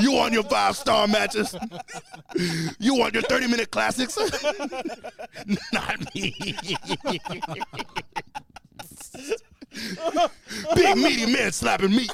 You want your five star matches? You want your 30 minute classics? Not me. Big meaty man slapping meat.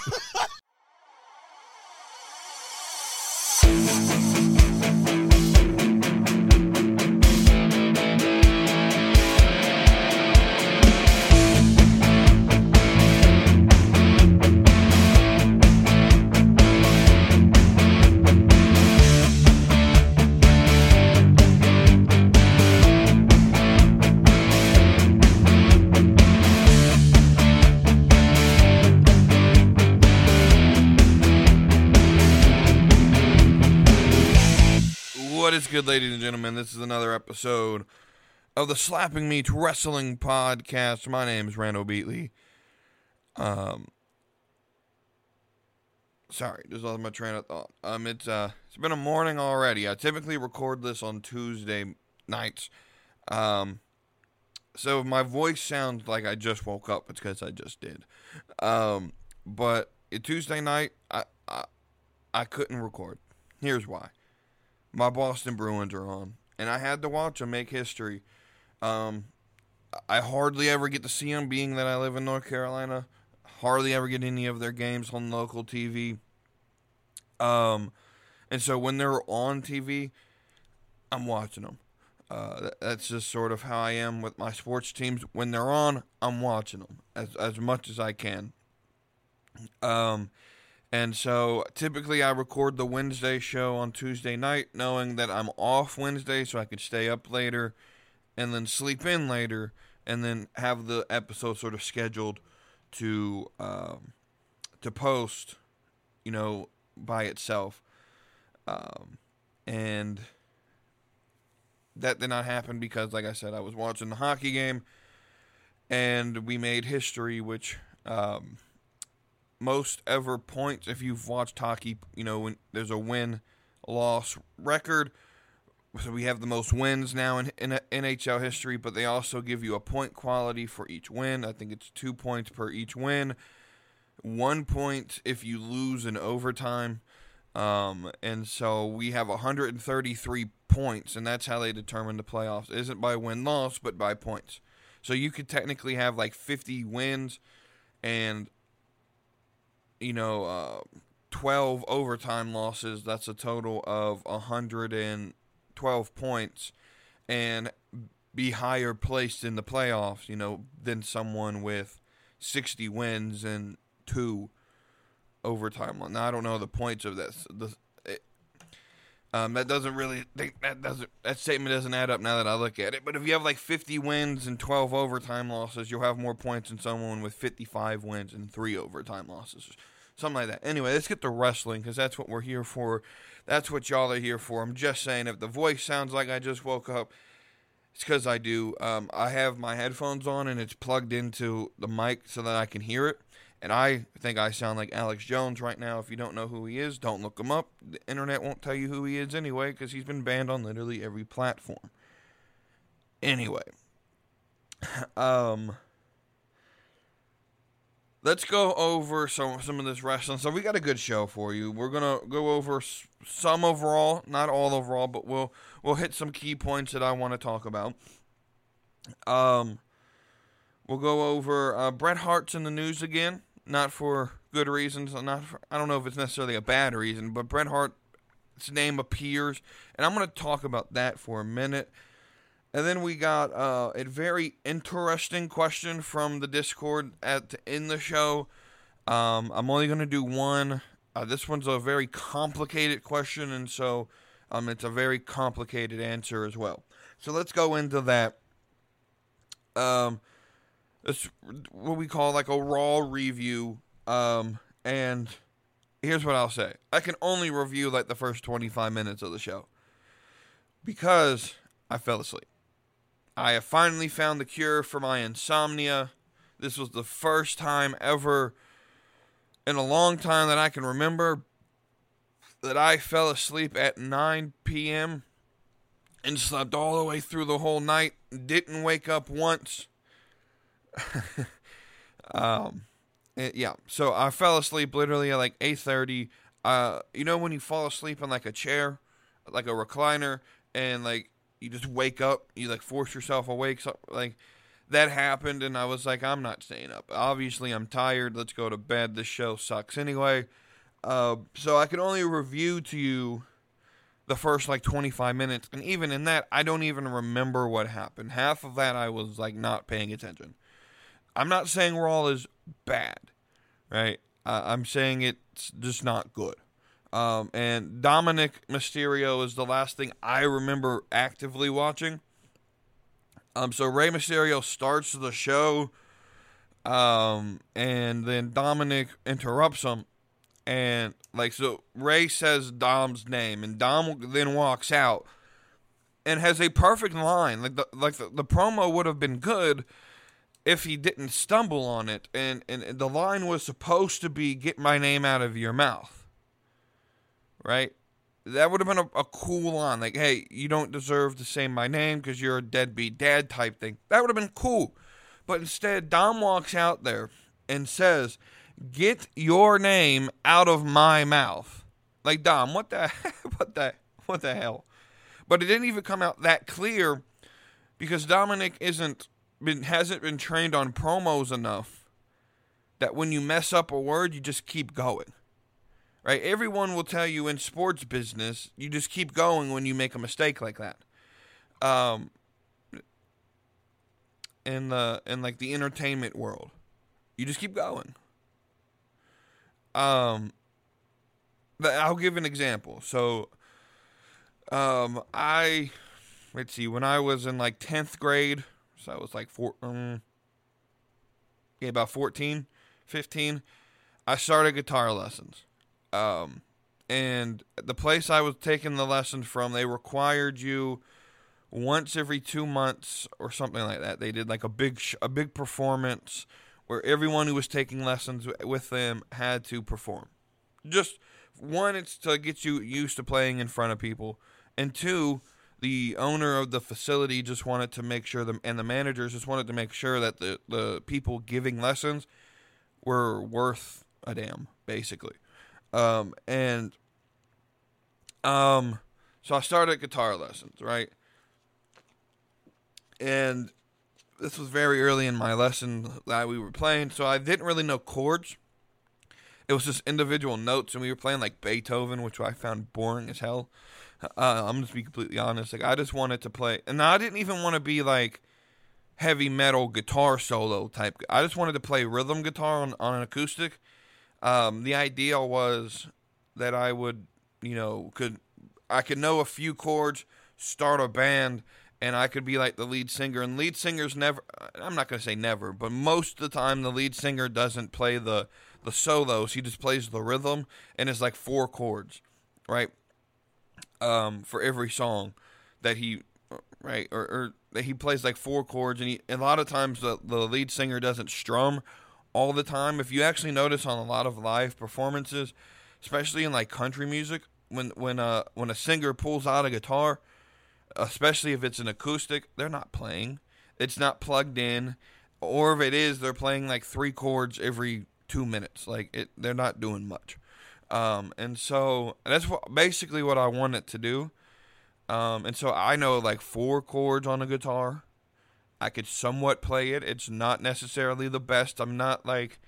Good, ladies and gentlemen? This is another episode of the Slapping Meat Wrestling Podcast. My name is Randall Beatley. Um, sorry, just lost my train of thought. Um, it's uh, it's been a morning already. I typically record this on Tuesday nights. Um, so if my voice sounds like I just woke up, it's because I just did. Um, but Tuesday night, I, I I couldn't record. Here's why my Boston Bruins are on, and I had to watch them make history. Um, I hardly ever get to see them, being that I live in North Carolina. Hardly ever get any of their games on local TV. Um, and so when they're on TV, I'm watching them. Uh, that's just sort of how I am with my sports teams. When they're on, I'm watching them as as much as I can. Um, and so typically I record the Wednesday show on Tuesday night, knowing that I'm off Wednesday so I could stay up later and then sleep in later and then have the episode sort of scheduled to um, to post, you know, by itself. Um, and that did not happen because, like I said, I was watching the hockey game and we made history, which. Um, most ever points. If you've watched hockey you know when there's a win loss record so we have the most wins now in, in nhl history but they also give you a point quality for each win. I think it's two points per each win. One point if you lose in overtime. Um, and so we have 133 points and that's how they determine the playoffs. It isn't by win loss but by points. So you could technically have like 50 wins and you know, uh, 12 overtime losses. That's a total of 112 points and be higher placed in the playoffs, you know, than someone with 60 wins and two overtime. Now, I don't know the points of this. The, um, that doesn't really that doesn't that statement doesn't add up now that I look at it. But if you have like 50 wins and 12 overtime losses, you'll have more points than someone with 55 wins and three overtime losses, something like that. Anyway, let's get to wrestling because that's what we're here for. That's what y'all are here for. I'm just saying, if the voice sounds like I just woke up, it's because I do. Um, I have my headphones on and it's plugged into the mic so that I can hear it. And I think I sound like Alex Jones right now. If you don't know who he is, don't look him up. The internet won't tell you who he is anyway because he's been banned on literally every platform. Anyway, um, let's go over some some of this wrestling. So we got a good show for you. We're gonna go over some overall, not all overall, but we'll we'll hit some key points that I want to talk about. Um, we'll go over uh, Bret Hart's in the news again not for good reasons. Not for, I don't know if it's necessarily a bad reason, but Bret Hart's name appears, and I'm going to talk about that for a minute. And then we got uh, a very interesting question from the Discord at in the show. Um, I'm only going to do one. Uh, this one's a very complicated question, and so um, it's a very complicated answer as well. So let's go into that. Um, it's what we call like a raw review. Um, and here's what I'll say: I can only review like the first 25 minutes of the show because I fell asleep. I have finally found the cure for my insomnia. This was the first time ever in a long time that I can remember that I fell asleep at 9 p.m. and slept all the way through the whole night, didn't wake up once. um, it, yeah, so I fell asleep literally at like 8:30. Uh, you know when you fall asleep in like a chair, like a recliner, and like you just wake up, you like force yourself awake, so, like that happened, and I was like, I'm not staying up. Obviously, I'm tired. Let's go to bed. This show sucks anyway. Uh, so I can only review to you the first like 25 minutes, and even in that, I don't even remember what happened. Half of that I was like not paying attention. I'm not saying Raw is bad, right? Uh, I'm saying it's just not good. Um, and Dominic Mysterio is the last thing I remember actively watching. Um, so Rey Mysterio starts the show, um, and then Dominic interrupts him, and like so Rey says Dom's name, and Dom then walks out, and has a perfect line. Like the like the, the promo would have been good if he didn't stumble on it, and and the line was supposed to be "Get my name out of your mouth," right? That would have been a, a cool line, like, "Hey, you don't deserve to say my name because you're a deadbeat dad" type thing. That would have been cool, but instead, Dom walks out there and says, "Get your name out of my mouth." Like Dom, what the what the what the hell? But it didn't even come out that clear because Dominic isn't been hasn't been trained on promos enough that when you mess up a word, you just keep going. Right? Everyone will tell you in sports business, you just keep going when you make a mistake like that. Um in the in like the entertainment world. You just keep going. Um I'll give an example. So um I let's see, when I was in like 10th grade, so I was like four, um, yeah, about 14, 15. I started guitar lessons. Um, and the place I was taking the lessons from, they required you once every two months or something like that. They did like a big sh- a big performance where everyone who was taking lessons with them had to perform. Just one, it's to get you used to playing in front of people, and two, the owner of the facility just wanted to make sure the and the managers just wanted to make sure that the the people giving lessons were worth a damn basically. Um and um so I started guitar lessons right? And this was very early in my lesson that we were playing so I didn't really know chords. It was just individual notes and we were playing like Beethoven which I found boring as hell uh, I'm just be completely honest. Like I just wanted to play, and I didn't even want to be like heavy metal guitar solo type. I just wanted to play rhythm guitar on, on an acoustic. Um, the idea was that I would, you know, could I could know a few chords, start a band, and I could be like the lead singer. And lead singers never, I'm not going to say never, but most of the time the lead singer doesn't play the the solos. He just plays the rhythm, and it's like four chords, right? Um, for every song that he right or, or that he plays like four chords and he a lot of times the, the lead singer doesn't strum all the time. If you actually notice on a lot of live performances especially in like country music when when uh when a singer pulls out a guitar especially if it's an acoustic they're not playing. It's not plugged in. Or if it is they're playing like three chords every two minutes. Like it they're not doing much um, and so that's what basically what I want it to do. Um, and so I know like four chords on a guitar. I could somewhat play it. It's not necessarily the best. I'm not like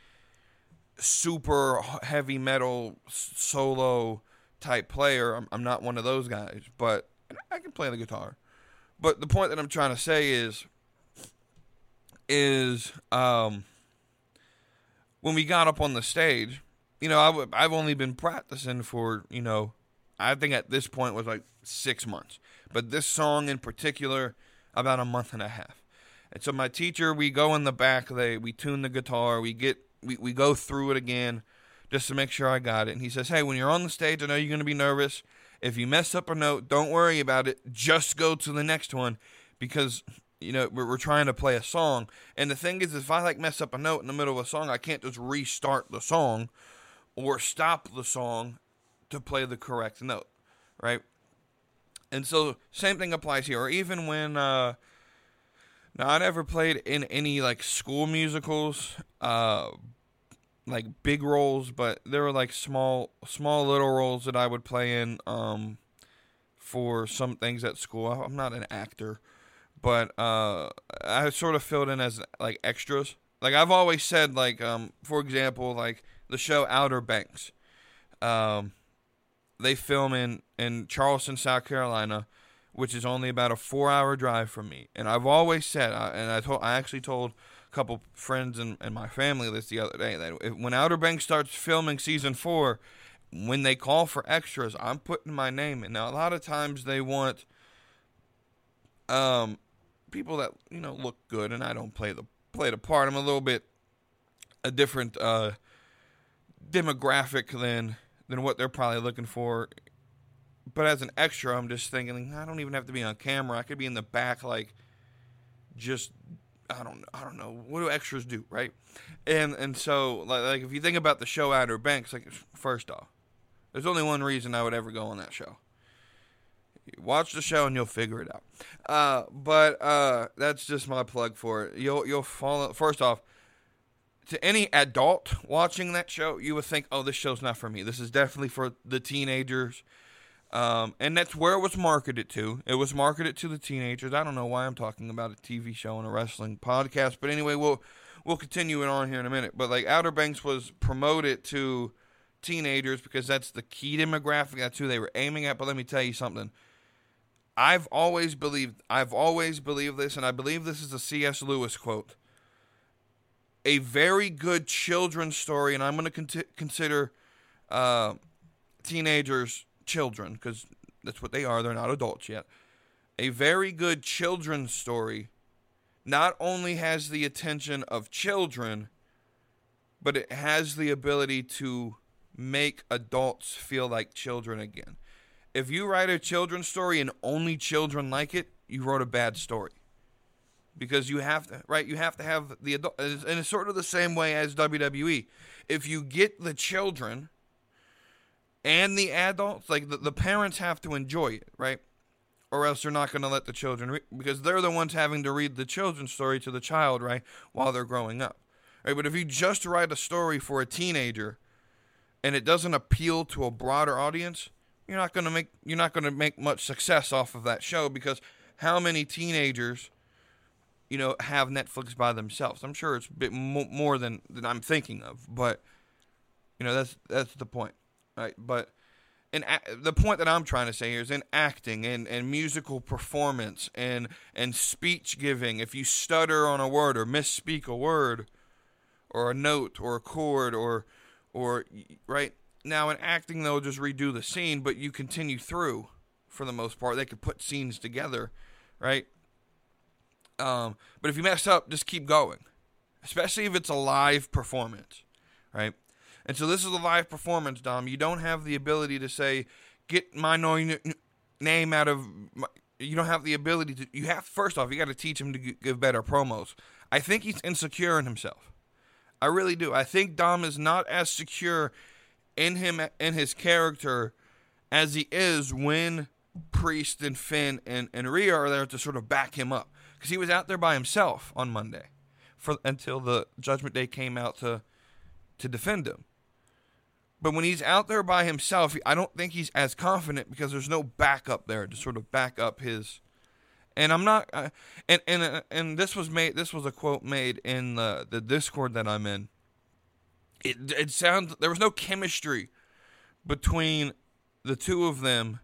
super heavy metal solo type player. I'm, I'm not one of those guys, but I can play the guitar. But the point that I'm trying to say is, is um, when we got up on the stage, you know, i w- I've only been practicing for, you know, I think at this point was like six months. But this song in particular, about a month and a half. And so my teacher, we go in the back, they we tune the guitar, we get we, we go through it again just to make sure I got it. And he says, Hey, when you're on the stage, I know you're gonna be nervous. If you mess up a note, don't worry about it. Just go to the next one because you know we're, we're trying to play a song. And the thing is, if I like mess up a note in the middle of a song, I can't just restart the song or stop the song to play the correct note, right? And so same thing applies here. Or even when uh now I never played in any like school musicals, uh like big roles, but there were like small small little roles that I would play in um for some things at school. I'm not an actor, but uh I sort of filled in as like extras. Like I've always said like um for example, like the show Outer Banks. Um they film in in Charleston, South Carolina, which is only about a 4-hour drive from me. And I've always said uh, and I told I actually told a couple friends and, and my family this the other day that if, when Outer Banks starts filming season four, when they call for extras, I'm putting my name in. Now a lot of times they want um people that you know look good, and I don't play the play the part. I'm a little bit a different uh, demographic than than what they're probably looking for. But as an extra, I'm just thinking I don't even have to be on camera. I could be in the back, like just I don't I don't know what do extras do, right? And and so like, like if you think about the show Outer Banks, like first off, there's only one reason I would ever go on that show. Watch the show and you'll figure it out. Uh, but uh, that's just my plug for it. You'll you'll fall first off. To any adult watching that show, you would think, "Oh, this show's not for me. This is definitely for the teenagers." Um, and that's where it was marketed to. It was marketed to the teenagers. I don't know why I'm talking about a TV show and a wrestling podcast, but anyway, we'll we'll continue it on here in a minute. But like Outer Banks was promoted to teenagers because that's the key demographic. That's who they were aiming at. But let me tell you something. I've always believed. I've always believed this, and I believe this is a C.S. Lewis quote. A very good children's story, and I'm going to con- consider uh, teenagers children, because that's what they are, they're not adults yet. A very good children's story not only has the attention of children, but it has the ability to make adults feel like children again. If you write a children's story and only children like it, you wrote a bad story. Because you have to, right? You have to have the adult, and it's sort of the same way as WWE. If you get the children and the adults, like the, the parents have to enjoy it, right? Or else they're not going to let the children read because they're the ones having to read the children's story to the child, right, while they're growing up. Right? But if you just write a story for a teenager and it doesn't appeal to a broader audience, you're not going to make you're not going to make much success off of that show because how many teenagers you know have Netflix by themselves? I'm sure it's a bit more than than I'm thinking of, but you know that's that's the point right? But and the point that I'm trying to say here is in acting and, and musical performance and and speech giving. If you stutter on a word or misspeak a word, or a note or a chord or or right now in acting they'll just redo the scene, but you continue through for the most part. They could put scenes together, right? Um, but if you mess up, just keep going, especially if it's a live performance, right? And so this is a live performance, Dom. You don't have the ability to say, get my name out of. My, you don't have the ability to. You have first off, you got to teach him to give better promos. I think he's insecure in himself. I really do. I think Dom is not as secure in him in his character as he is when Priest and Finn and, and Rhea are there to sort of back him up. Because he was out there by himself on Monday for until the Judgment Day came out to to defend him. But when he's out there by himself, I don't think he's as confident because there's no backup there to sort of back up his. And I'm not, uh, and and uh, and this was made. This was a quote made in the the Discord that I'm in. It it sounds there was no chemistry between the two of them.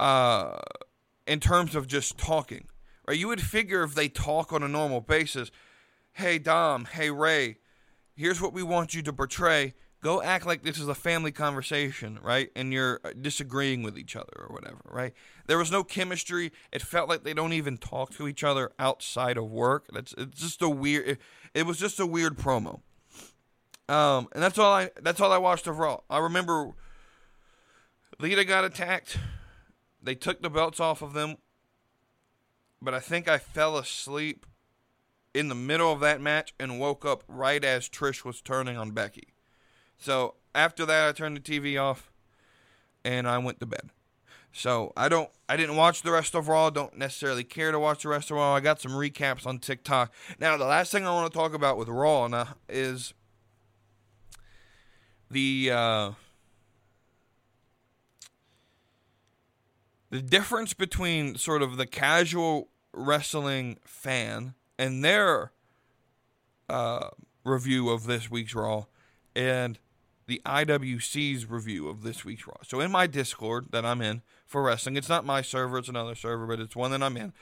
Uh, in terms of just talking, right? You would figure if they talk on a normal basis, hey Dom, hey Rey, here's what we want you to portray Go act like this is a family conversation, right? And you're uh, disagreeing with each other or whatever, right? There was no chemistry. It felt like they don't even talk to each other outside of work. That's it's just a weird. It, it was just a weird promo. Um, and that's all I that's all I watched Raw. I remember Lita got attacked. They took the belts off of them, but I think I fell asleep in the middle of that match and woke up right as Trish was turning on Becky. So after that, I turned the TV off and I went to bed. So I don't, I didn't watch the rest of Raw. Don't necessarily care to watch the rest of Raw. I got some recaps on TikTok. Now, the last thing I want to talk about with Raw now is the uh, the difference between sort of the casual wrestling fan and their uh, review of this week's Raw and the IWC's review of this week's Raw. So in my Discord that I'm in for wrestling, it's not my server, it's another server, but it's one that I'm in.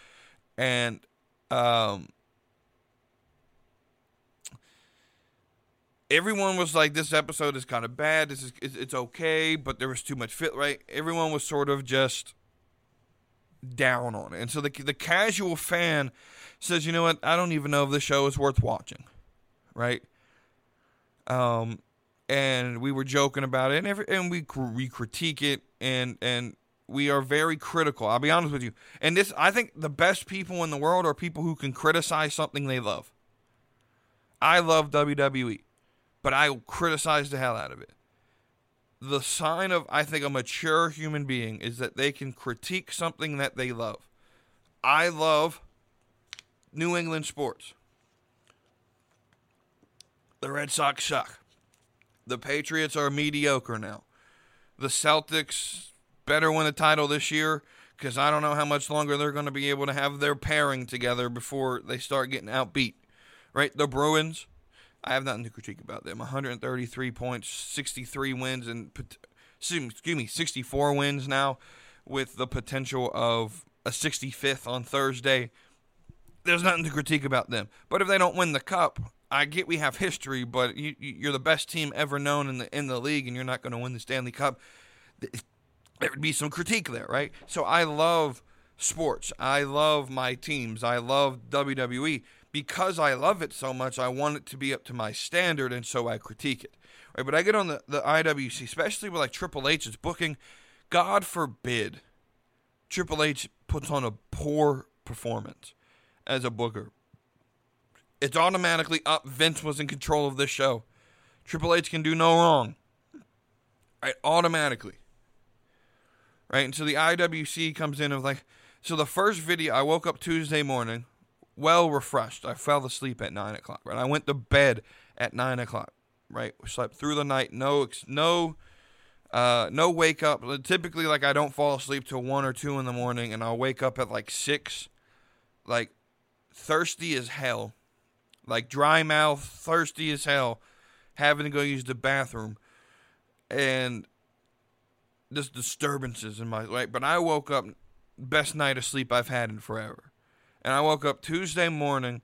And um everyone was like this episode is kind of bad. This is it's, it's okay, but there was too much fit right. Everyone was sort of just down on it. And so the the casual fan says, "You know what? I don't even know if this show is worth watching." Right? Um and we were joking about it and every, and we we critique it and and we are very critical. I'll be honest with you. And this I think the best people in the world are people who can criticize something they love. I love WWE, but I criticize the hell out of it. The sign of I think a mature human being is that they can critique something that they love. I love New England sports. The Red Sox suck. The Patriots are mediocre now. The Celtics better win a title this year because I don't know how much longer they're going to be able to have their pairing together before they start getting outbeat. Right? The Bruins, I have nothing to critique about them. 133 points, 63 wins, and excuse me, 64 wins now, with the potential of a 65th on Thursday. There's nothing to critique about them. But if they don't win the cup, I get we have history, but you, you're the best team ever known in the in the league, and you're not going to win the Stanley Cup. There would be some critique there, right? So I love sports. I love my teams. I love WWE because I love it so much. I want it to be up to my standard, and so I critique it. Right? But I get on the the IWC, especially with like Triple H's booking. God forbid, Triple H puts on a poor performance as a booker it's automatically up. Vince was in control of this show. Triple H can do no wrong. Right, automatically. Right, and so the IWC comes in of like, so the first video, I woke up Tuesday morning, well refreshed. I fell asleep at nine o'clock. Right, I went to bed at nine o'clock. Right, slept through the night. No, no, uh, no wake up. Typically, like I don't fall asleep till one or two in the morning, and I'll wake up at like six, like thirsty as hell like dry mouth, thirsty as hell, having to go use the bathroom, and just disturbances in my life. But I woke up, best night of sleep I've had in forever, and I woke up Tuesday morning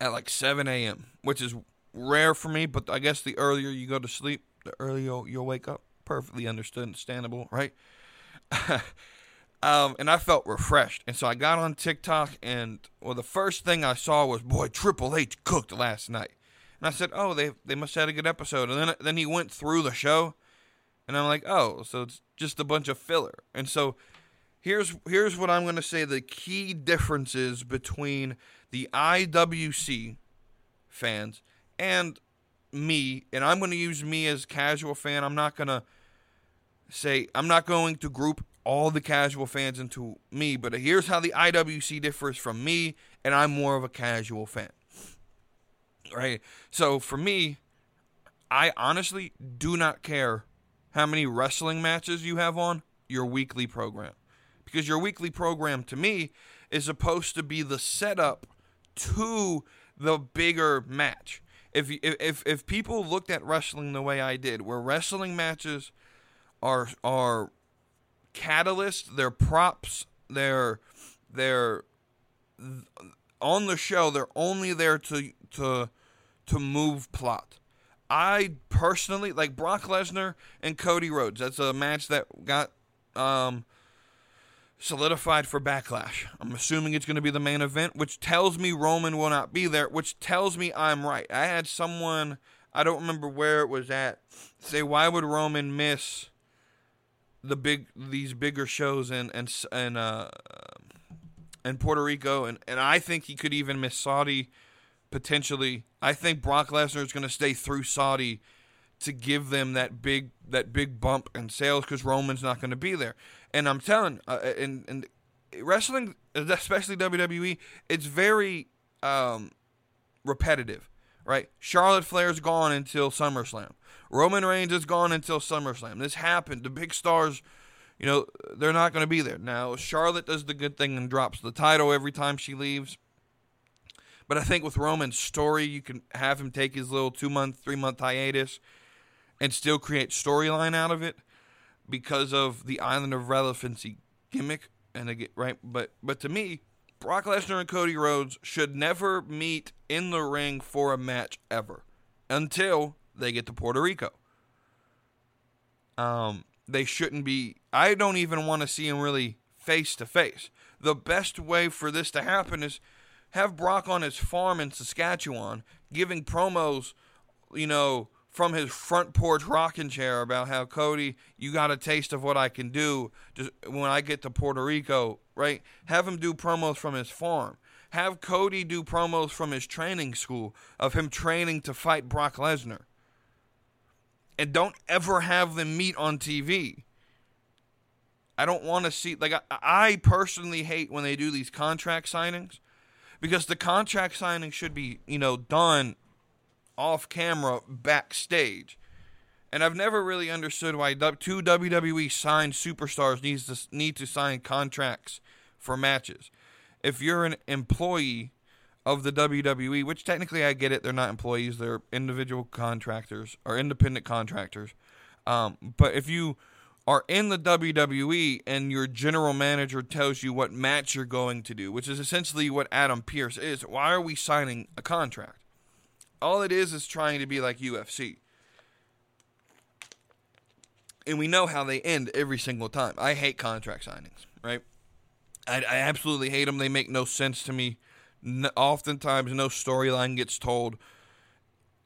at like 7 a.m., which is rare for me. But I guess the earlier you go to sleep, the earlier you'll, wake up. Perfectly understood, understandable, right? Um, and I felt refreshed. And so I got on TikTok, and well, the first thing I saw was, boy, Triple H cooked last night. And I said, oh, they they must have had a good episode. And then then he went through the show, and I'm like, oh, so it's just a bunch of filler. And so here's here's what I'm going to say: the key differences between the IWC fans and me, and I'm going to use me as casual fan. I'm not going to say I'm not going to group all the casual fans into me, but here's how the IWC differs from me, and I'm more of a casual fan. Right? So for me, I honestly do not care how many wrestling matches you have on your weekly program. Because your weekly program to me is supposed to be the setup to the bigger match. If if if people looked at wrestling the way I did, where wrestling matches are are catalyst, their props, their their on the show. They're only there to to to move plot. I personally like Brock Lesnar and Cody Rhodes. That's a match that got um, solidified for Backlash. I'm assuming it's going to be the main event, which tells me Roman will not be there, which tells me I'm right. I had someone, I don't remember where it was at, say, why would Roman miss the big these bigger shows and and and uh in Puerto Rico and and I think he could even miss Saudi potentially. I think Brock Lesnar is going to stay through Saudi to give them that big that big bump in sales because Roman's not going to be there. And I'm telling, uh, and and wrestling, especially WWE, it's very um, repetitive. right? Charlotte Flair's gone until SummerSlam. Roman Reigns is gone until SummerSlam. This happened. The big stars, you know, they're not going to be there. Now, Charlotte does the good thing and drops the title every time she leaves. But I think with Roman's story, you can have him take his little two month, three month hiatus and still create storyline out of it because of the Island of Relevancy gimmick. And again, right, but but to me, Brock Lesnar and Cody Rhodes should never meet in the ring for a match ever until they get to Puerto Rico. Um, they shouldn't be. I don't even want to see them really face to face. The best way for this to happen is have Brock on his farm in Saskatchewan giving promos, you know, from his front porch rocking chair about how Cody, you got a taste of what I can do just when I get to Puerto Rico, right? Have him do promos from his farm. Have Cody do promos from his training school of him training to fight Brock Lesnar and don't ever have them meet on TV. I don't want to see like I, I, personally hate when they do these contract signings because the contract signing should be, you know, done off camera backstage. And I've never really understood why two WWE signed superstars needs to need to sign contracts for matches. If you're an employee of the WWE, which technically I get it, they're not employees, they're individual contractors or independent contractors. Um, but if you are in the WWE and your general manager tells you what match you're going to do, which is essentially what Adam Pearce is, why are we signing a contract? All it is is trying to be like UFC. And we know how they end every single time. I hate contract signings, right? I, I absolutely hate them. They make no sense to me oftentimes no storyline gets told.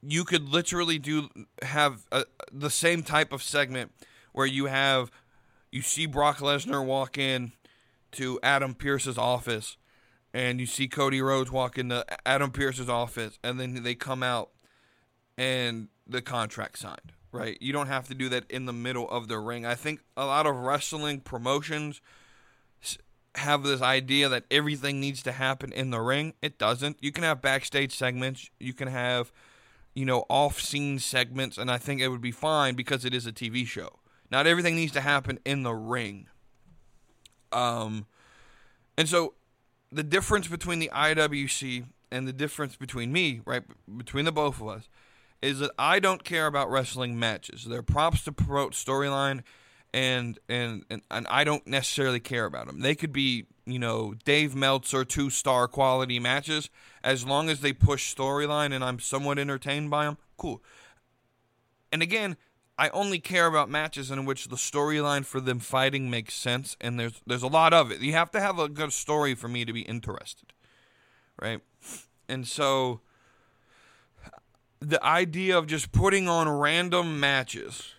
You could literally do have a, the same type of segment where you have you see Brock Lesnar walk in to Adam Pearce's office and you see Cody Rhodes walk into Adam Pearce's office and then they come out and the contract signed, right? You don't have to do that in the middle of the ring. I think a lot of wrestling promotions have this idea that everything needs to happen in the ring. It doesn't. You can have backstage segments. You can have, you know, off scene segments, and I think it would be fine because it is a TV show. Not everything needs to happen in the ring. Um, and so the difference between the IWC and the difference between me, right, between the both of us, is that I don't care about wrestling matches. They're props to promote storyline and and and, and I don't necessarily care about them. They could be you know Dave Meltzer two star quality matches as long as they push storyline and I'm somewhat entertained by them. Cool. And again, I only care about matches in which the storyline for them fighting makes sense, and there's there's a lot of it. You have to have a good story for me to be interested, right? And so the idea of just putting on random matches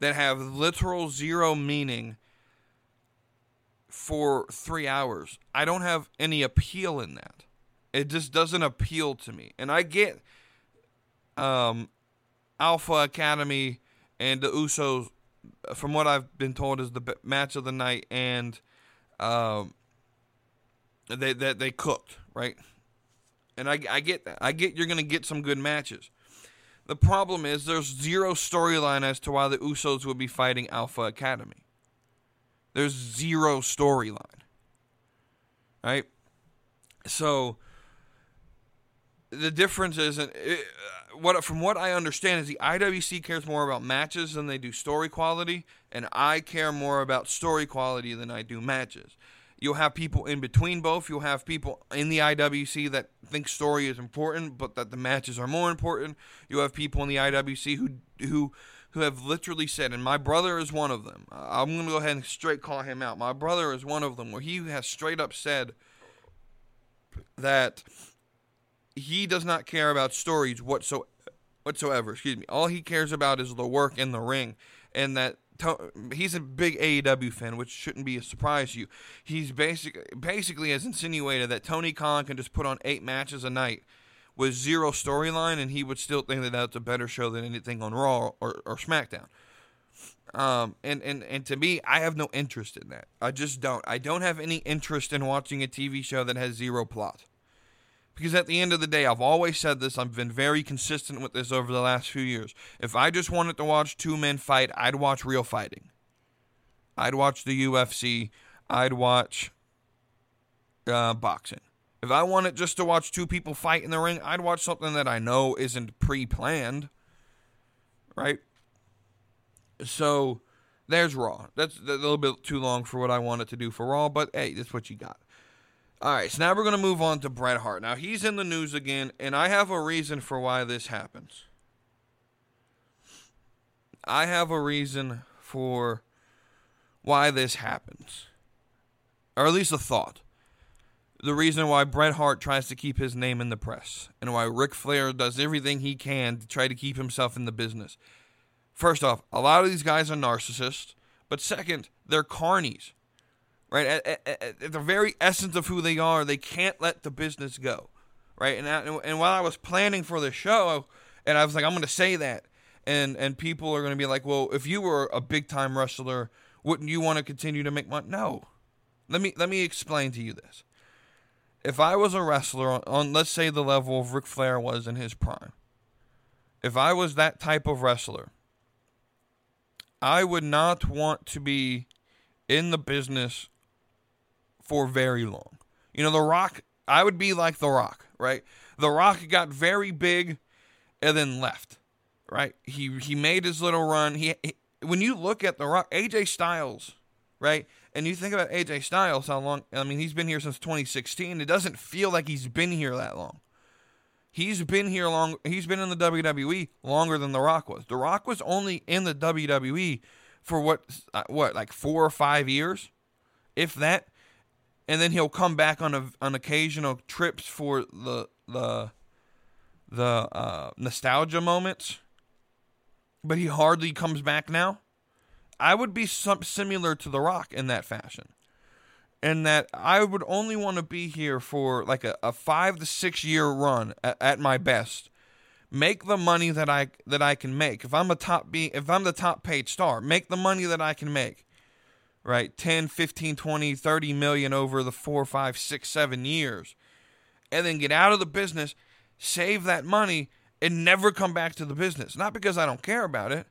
that have literal zero meaning for three hours. I don't have any appeal in that. It just doesn't appeal to me. And I get um, Alpha Academy and the Usos, from what I've been told, is the match of the night, and um, they that they, they cooked right. And I, I get that. I get you're to get some good matches. The problem is there's zero storyline as to why the Usos would be fighting Alpha Academy. There's zero storyline. Right? So the difference is it, what from what I understand is the IWC cares more about matches than they do story quality and I care more about story quality than I do matches. You'll have people in between both. You'll have people in the IWC that think story is important, but that the matches are more important. You'll have people in the IWC who who who have literally said, and my brother is one of them. I'm going to go ahead and straight call him out. My brother is one of them, where he has straight up said that he does not care about stories whatsoever. Whatsoever, excuse me. All he cares about is the work in the ring, and that he's a big AEW fan, which shouldn't be a surprise to you. He's basically basically has insinuated that Tony Khan can just put on eight matches a night with zero storyline, and he would still think that that's a better show than anything on Raw or, or SmackDown. Um, and, and, and to me, I have no interest in that. I just don't. I don't have any interest in watching a TV show that has zero plot. Because at the end of the day, I've always said this, I've been very consistent with this over the last few years. If I just wanted to watch two men fight, I'd watch real fighting. I'd watch the UFC, I'd watch uh, boxing. If I wanted just to watch two people fight in the ring, I'd watch something that I know isn't pre planned. Right? So there's Raw. That's a little bit too long for what I wanted to do for Raw, but hey, that's what you got. All right, so now we're going to move on to Bret Hart. Now, he's in the news again, and I have a reason for why this happens. I have a reason for why this happens, or at least a thought. The reason why Bret Hart tries to keep his name in the press, and why Ric Flair does everything he can to try to keep himself in the business. First off, a lot of these guys are narcissists, but second, they're carnies right? At, at, at, the very essence of who they are, they can't let the business go, right? And I, and while I was planning for the show, and I was like, I'm going to say that, and and people are going to be like, well, if you were a big time wrestler, wouldn't you want to continue to make money? No. Let me let me explain to you this. If I was a wrestler on, on let's say the level of Ric Flair was in his prime, if I was that type of wrestler, I would not want to be in the business for very long. You know, The Rock, I would be like The Rock, right? The Rock got very big and then left, right? He he made his little run. He, he when you look at The Rock, AJ Styles, right? And you think about AJ Styles, how long? I mean, he's been here since 2016. It doesn't feel like he's been here that long. He's been here long. He's been in the WWE longer than The Rock was. The Rock was only in the WWE for what, uh, what, like four or five years, if that and then he'll come back on a, on occasional trips for the the the uh, nostalgia moments. But he hardly comes back now. I would be some similar to The Rock in that fashion, in that I would only want to be here for like a, a five to six year run at, at my best make the money that I that I can make. If I'm a top be if I'm the top paid star, make the money that I can make right? 10 15 20 30 million over the four five six seven years. And then get out of the business save that money and never come back to the business. Not because i don't care about it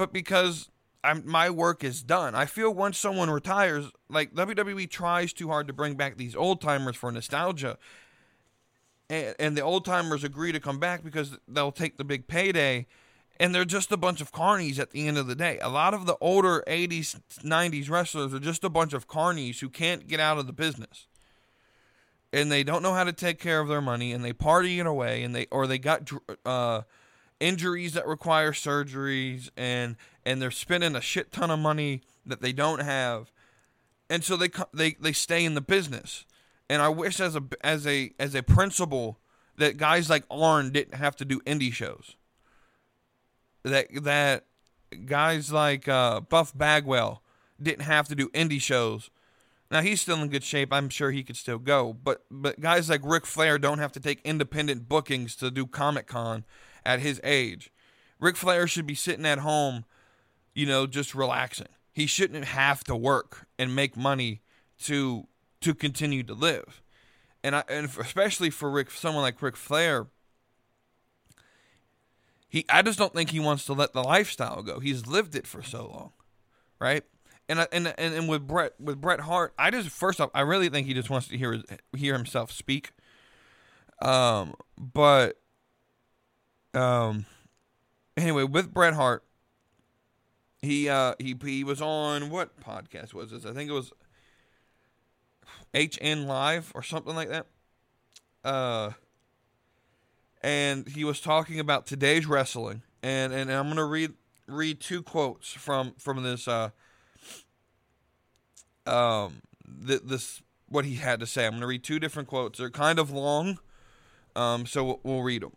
but because I'm, my work is done. I feel once someone retires like wwe tries too hard to bring back these old timers for nostalgia. And, and the old timers agree to come back because they'll take the big payday and they're just a bunch of carnies at the end of the day. A lot of the older 80s, 90s wrestlers are just a bunch of carnies who can't get out of the business. And they don't know how to take care of their money and they party it away and they or they got uh, injuries that require surgeries and and they're spending a shit ton of money that they don't have. And so they they they stay in the business. And I wish as a as a as a principle that guys like Arn didn't have to do indie shows that that guys like uh, Buff Bagwell didn't have to do indie shows. Now he's still in good shape. I'm sure he could still go. But but guys like Ric Flair don't have to take independent bookings to do Comic Con at his age. Ric Flair should be sitting at home, you know, just relaxing. He shouldn't have to work and make money to to continue to live. And I and especially for Ric someone like Ric Flair, he, I just don't think he wants to let the lifestyle go. He's lived it for so long, right? And and and, and with Bret with Bret Hart, I just first off, I really think he just wants to hear hear himself speak. Um, but um, anyway, with Bret Hart, he uh he he was on what podcast was this? I think it was HN Live or something like that. Uh and he was talking about today's wrestling, and and I'm gonna read read two quotes from from this uh um th- this what he had to say. I'm gonna read two different quotes. They're kind of long, um, so we'll, we'll read them.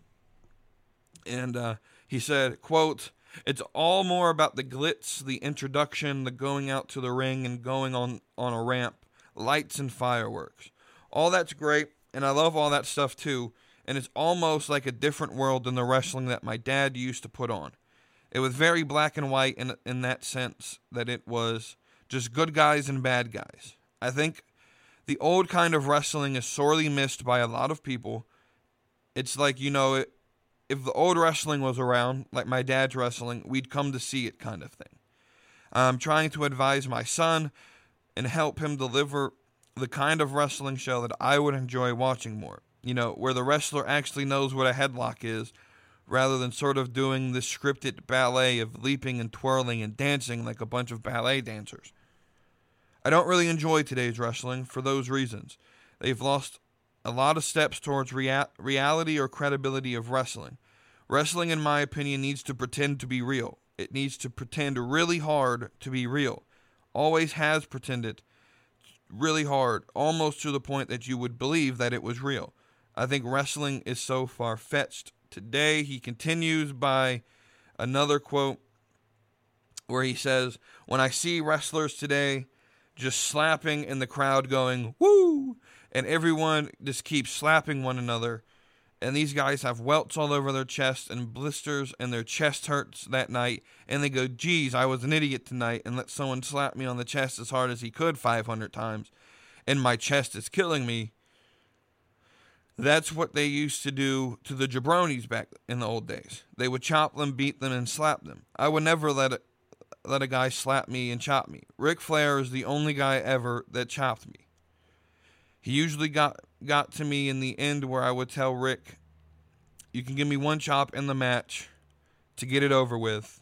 And uh, he said, "quote." It's all more about the glitz, the introduction, the going out to the ring and going on, on a ramp, lights and fireworks. All that's great, and I love all that stuff too and it's almost like a different world than the wrestling that my dad used to put on. It was very black and white in in that sense that it was just good guys and bad guys. I think the old kind of wrestling is sorely missed by a lot of people, It's like, you know, it, if the old wrestling was around, like my dad's wrestling, we'd come to see it kind of thing. I'm trying to advise my son and help him deliver the kind of wrestling show that I would enjoy watching more. You know, where the wrestler actually knows what a headlock is rather than sort of doing this scripted ballet of leaping and twirling and dancing like a bunch of ballet dancers. I don't really enjoy today's wrestling for those reasons. They've lost a lot of steps towards rea- reality or credibility of wrestling. Wrestling, in my opinion, needs to pretend to be real. It needs to pretend really hard to be real. Always has pretended really hard, almost to the point that you would believe that it was real. I think wrestling is so far fetched. Today, he continues by another quote where he says, When I see wrestlers today just slapping in the crowd, going, woo, and everyone just keeps slapping one another. And these guys have welts all over their chest and blisters, and their chest hurts that night. And they go, geez, I was an idiot tonight, and let someone slap me on the chest as hard as he could 500 times, and my chest is killing me. That's what they used to do to the jabronis back in the old days. They would chop them, beat them, and slap them. I would never let it, let a guy slap me and chop me. Ric Flair is the only guy ever that chopped me. He usually got got to me in the end where I would tell Ric, "You can give me one chop in the match to get it over with."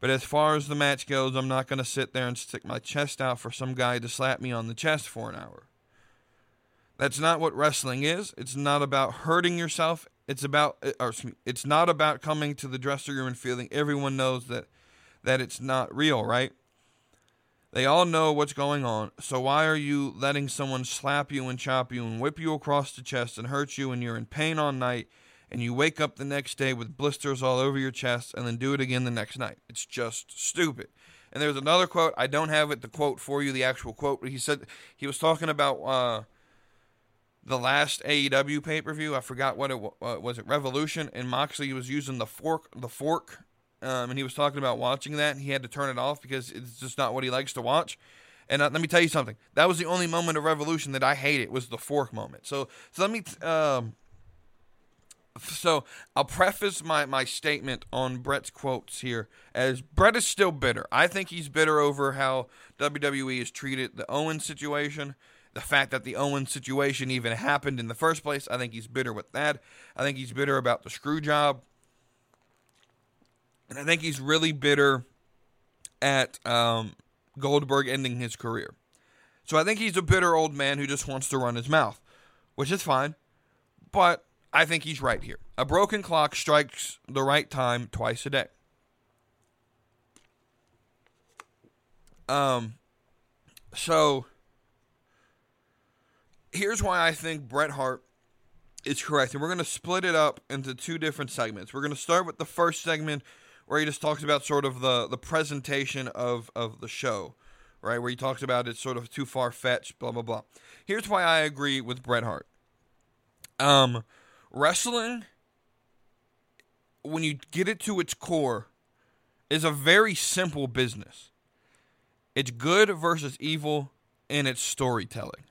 But as far as the match goes, I'm not going to sit there and stick my chest out for some guy to slap me on the chest for an hour. That's not what wrestling is. It's not about hurting yourself. It's about or me, it's not about coming to the dressing room and feeling everyone knows that that it's not real, right? They all know what's going on, so why are you letting someone slap you and chop you and whip you across the chest and hurt you and you're in pain all night and you wake up the next day with blisters all over your chest and then do it again the next night? It's just stupid. And there's another quote, I don't have it the quote for you, the actual quote, but he said he was talking about uh, the last AEW pay per view. I forgot what it was. Uh, was it Revolution? And Moxley was using the fork, the fork um, and he was talking about watching that. he had to turn it off because it's just not what he likes to watch. And uh, let me tell you something. That was the only moment of revolution that I hated was the fork moment. So, so let me. Um, so I'll preface my, my statement on Bret's quotes here as Brett is still bitter. I think he's bitter over how WWE has treated the Owen situation, the fact that the Owen situation even happened in the first place. I think he's bitter with that. I think he's bitter about the screw job. And I think he's really bitter at um, Goldberg ending his career. So I think he's a bitter old man who just wants to run his mouth, which is fine. But I think he's right here. A broken clock strikes the right time twice a day. Um, so here's why I think Bret Hart is correct, and we're going to split it up into two different segments. We're going to start with the first segment where he just talks about sort of the the presentation of of the show, right? Where he talks about it's sort of too far fetched, blah blah blah. Here's why I agree with Bret Hart. Um, wrestling, when you get it to its core, is a very simple business. It's good versus evil in its storytelling.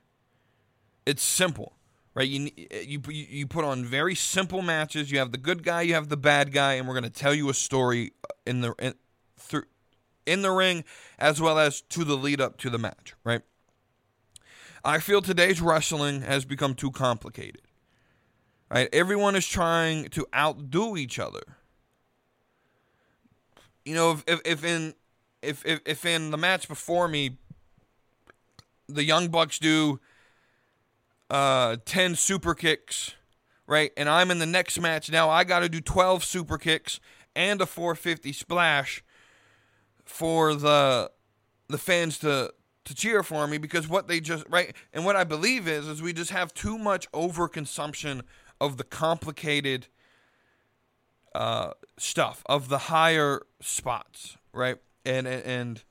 It's simple right? You eh, you you put on very simple matches. You have the good guy, you have the bad guy, and we're going to tell you a story uh, in the in, through in the ring as well as to the lead up to the match, right? I feel today's wrestling has become too complicated. Right? Everyone is trying to outdo each other. You know, if if, if in if, if if in the match before me the Young Bucks do uh, 10 super kicks, right? And I'm in the next match. Now I got to do 12 super kicks and a 450 splash for the the fans to to cheer for me because what they just right and what I believe is is we just have too much overconsumption of the complicated uh, stuff of the higher spots, right? And and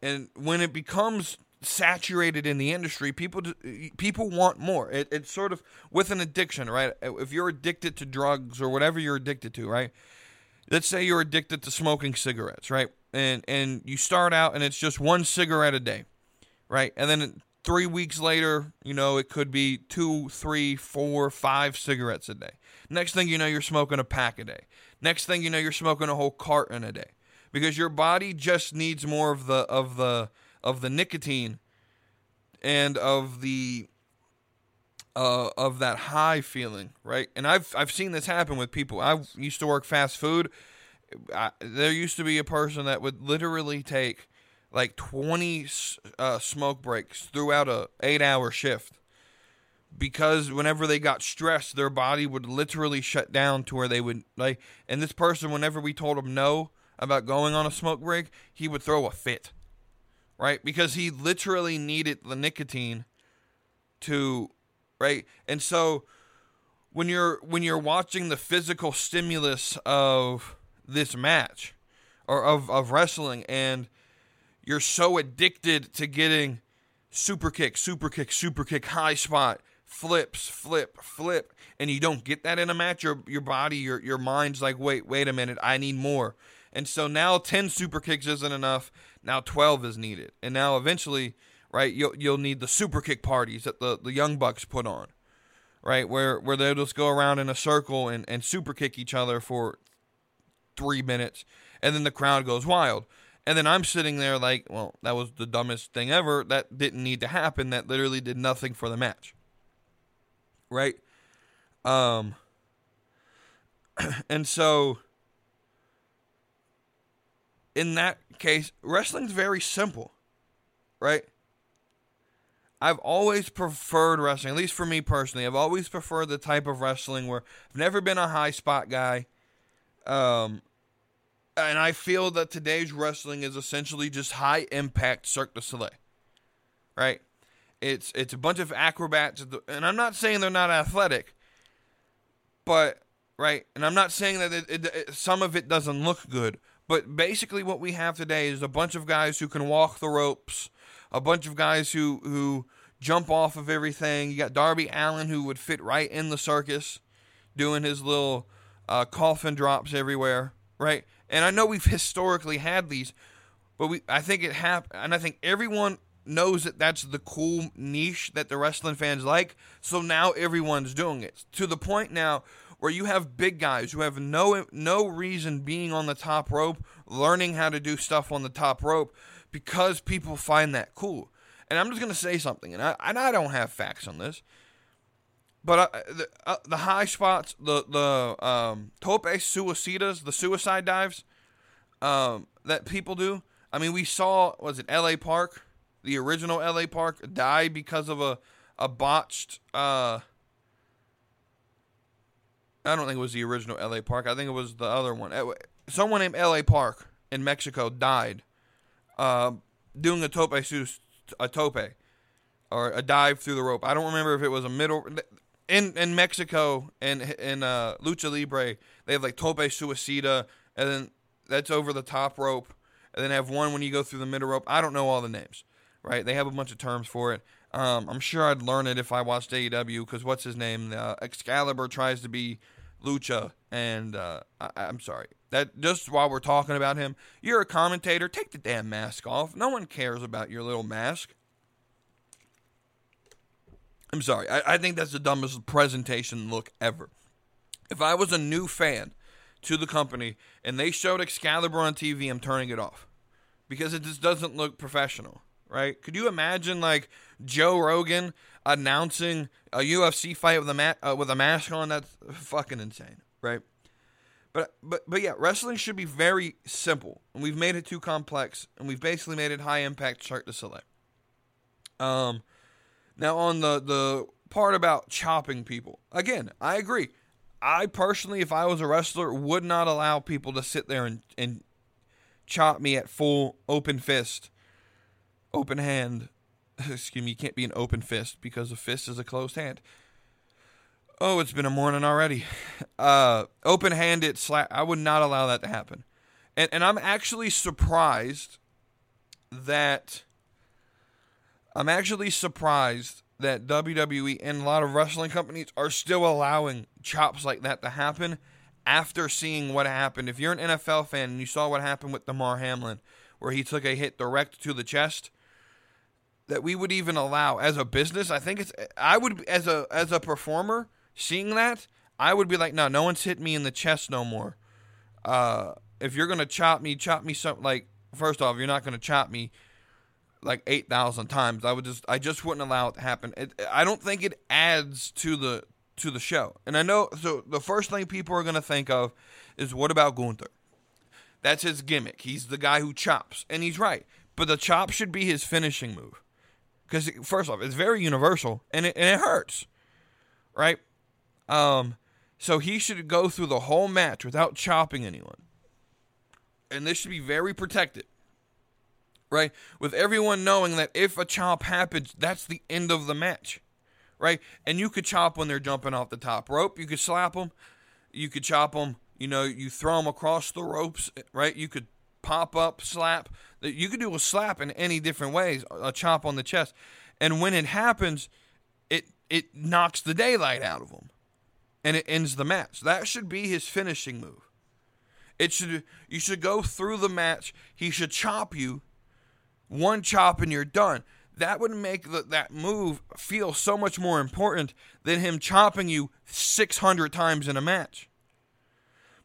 and when it becomes saturated in the industry. People people want more. It, it's sort of with an addiction, right? If you're addicted to drugs or whatever you're addicted to, right? Let's say you're addicted to smoking cigarettes, right? And and you start out and it's just one cigarette a day, right? And then Three weeks later, you know, it could be two, three, four, five cigarettes a day. Next thing you know, you're smoking a pack a day. Next thing you know, you're smoking a whole carton a day because your body just needs more of the of the of the nicotine and of the uh, of that high feeling, right? And I've I've seen this happen with people. I used to work fast food. I, there used to be a person that would literally take like 20 uh, smoke breaks throughout a 8 hour shift because whenever they got stressed their body would literally shut down to where they would like and this person whenever we told him no about going on a smoke break he would throw a fit right because he literally needed the nicotine to right and so when you're when you're watching the physical stimulus of this match or of, of wrestling and you're so addicted to getting super kick, super kick, super kick, high spot, flips, flip, flip, and you don't get that in a match, your your body, your your mind's like, wait, wait a minute, I need more. And so now ten super kicks isn't enough. Now twelve is needed. And now eventually, right, you'll you'll need the super kick parties that the, the young bucks put on. Right, where where they'll just go around in a circle and, and super kick each other for three minutes, and then the crowd goes wild. And then I'm sitting there like, well, that was the dumbest thing ever. That didn't need to happen. That literally did nothing for the match. Right? Um and so in that case, wrestling's very simple. Right? I've always preferred wrestling, at least for me personally. I've always preferred the type of wrestling where I've never been a high spot guy. Um, and I feel that today's wrestling is essentially just high impact Cirque du Soleil. Right? It's it's a bunch of acrobats, and I'm not saying they're not athletic, but right, and I'm not saying that it, it, it, some of it doesn't look good, but basically what we have today is a bunch of guys who can walk the ropes, a bunch of guys who who jump off of everything. You got Darby Allin who would fit right in the circus, doing his little uh, coffin drops everywhere, right? And I know we've historically had these, but we I think it happened, and I think everyone knows that that's the cool niche that the wrestling fans like. So now everyone's doing it to the point now where you have big guys who have no no reason being on the top rope, learning how to do stuff on the top rope because people find that cool. And I'm just gonna say something, and I and I don't have facts on this, but uh, the, uh, the high spots, the the um, tope suicidas, the suicide dives um, that people do. I mean, we saw was it L.A. Park, the original L.A. Park, die because of a a botched. Uh, I don't think it was the original L.A. Park. I think it was the other one. Someone named L.A. Park in Mexico died uh, doing a tope a tope or a dive through the rope. I don't remember if it was a middle in in Mexico and in uh, lucha libre, they have like tope suicida, and then that's over the top rope, and then have one when you go through the middle rope. I don't know all the names, right? They have a bunch of terms for it. Um, I'm sure I'd learn it if I watched AEW because what's his name? Uh, Excalibur tries to be lucha, and uh, I, I'm sorry that just while we're talking about him, you're a commentator. Take the damn mask off. No one cares about your little mask. I'm sorry. I, I think that's the dumbest presentation look ever. If I was a new fan to the company and they showed Excalibur on TV, I'm turning it off because it just doesn't look professional, right? Could you imagine like Joe Rogan announcing a UFC fight with a ma- uh, with a mask on? That's fucking insane, right? But but but yeah, wrestling should be very simple, and we've made it too complex, and we've basically made it high impact Cirque du Soleil. Um, now, on the, the part about chopping people, again, I agree. I personally, if I was a wrestler, would not allow people to sit there and, and chop me at full open fist, open hand. Excuse me, you can't be an open fist because a fist is a closed hand. Oh, it's been a morning already. Uh, open handed slap. I would not allow that to happen. And, and I'm actually surprised that I'm actually surprised that WWE and a lot of wrestling companies are still allowing chops like that to happen after seeing what happened. If you're an NFL fan and you saw what happened with Damar Hamlin, where he took a hit direct to the chest, that we would even allow as a business. I think it's I would as a as a performer seeing that I would be like, no, no one's hit me in the chest no more. Uh, if you're gonna chop me, chop me something like first off, you're not gonna chop me like eight thousand times. I would just I just wouldn't allow it to happen. It, I don't think it adds to the to the show. And I know so the first thing people are gonna think of is what about Gunther? That's his gimmick. He's the guy who chops, and he's right. But the chop should be his finishing move, because first off, it's very universal and it, and it hurts, right? Um, so he should go through the whole match without chopping anyone, and this should be very protected, right? With everyone knowing that if a chop happens, that's the end of the match, right? And you could chop when they're jumping off the top rope. You could slap them. You could chop them you know, you throw them across the ropes, right? You could pop up, slap. That you could do a slap in any different ways, a chop on the chest. And when it happens, it it knocks the daylight out of him. And it ends the match. That should be his finishing move. It should you should go through the match. He should chop you. One chop and you're done. That would make the, that move feel so much more important than him chopping you 600 times in a match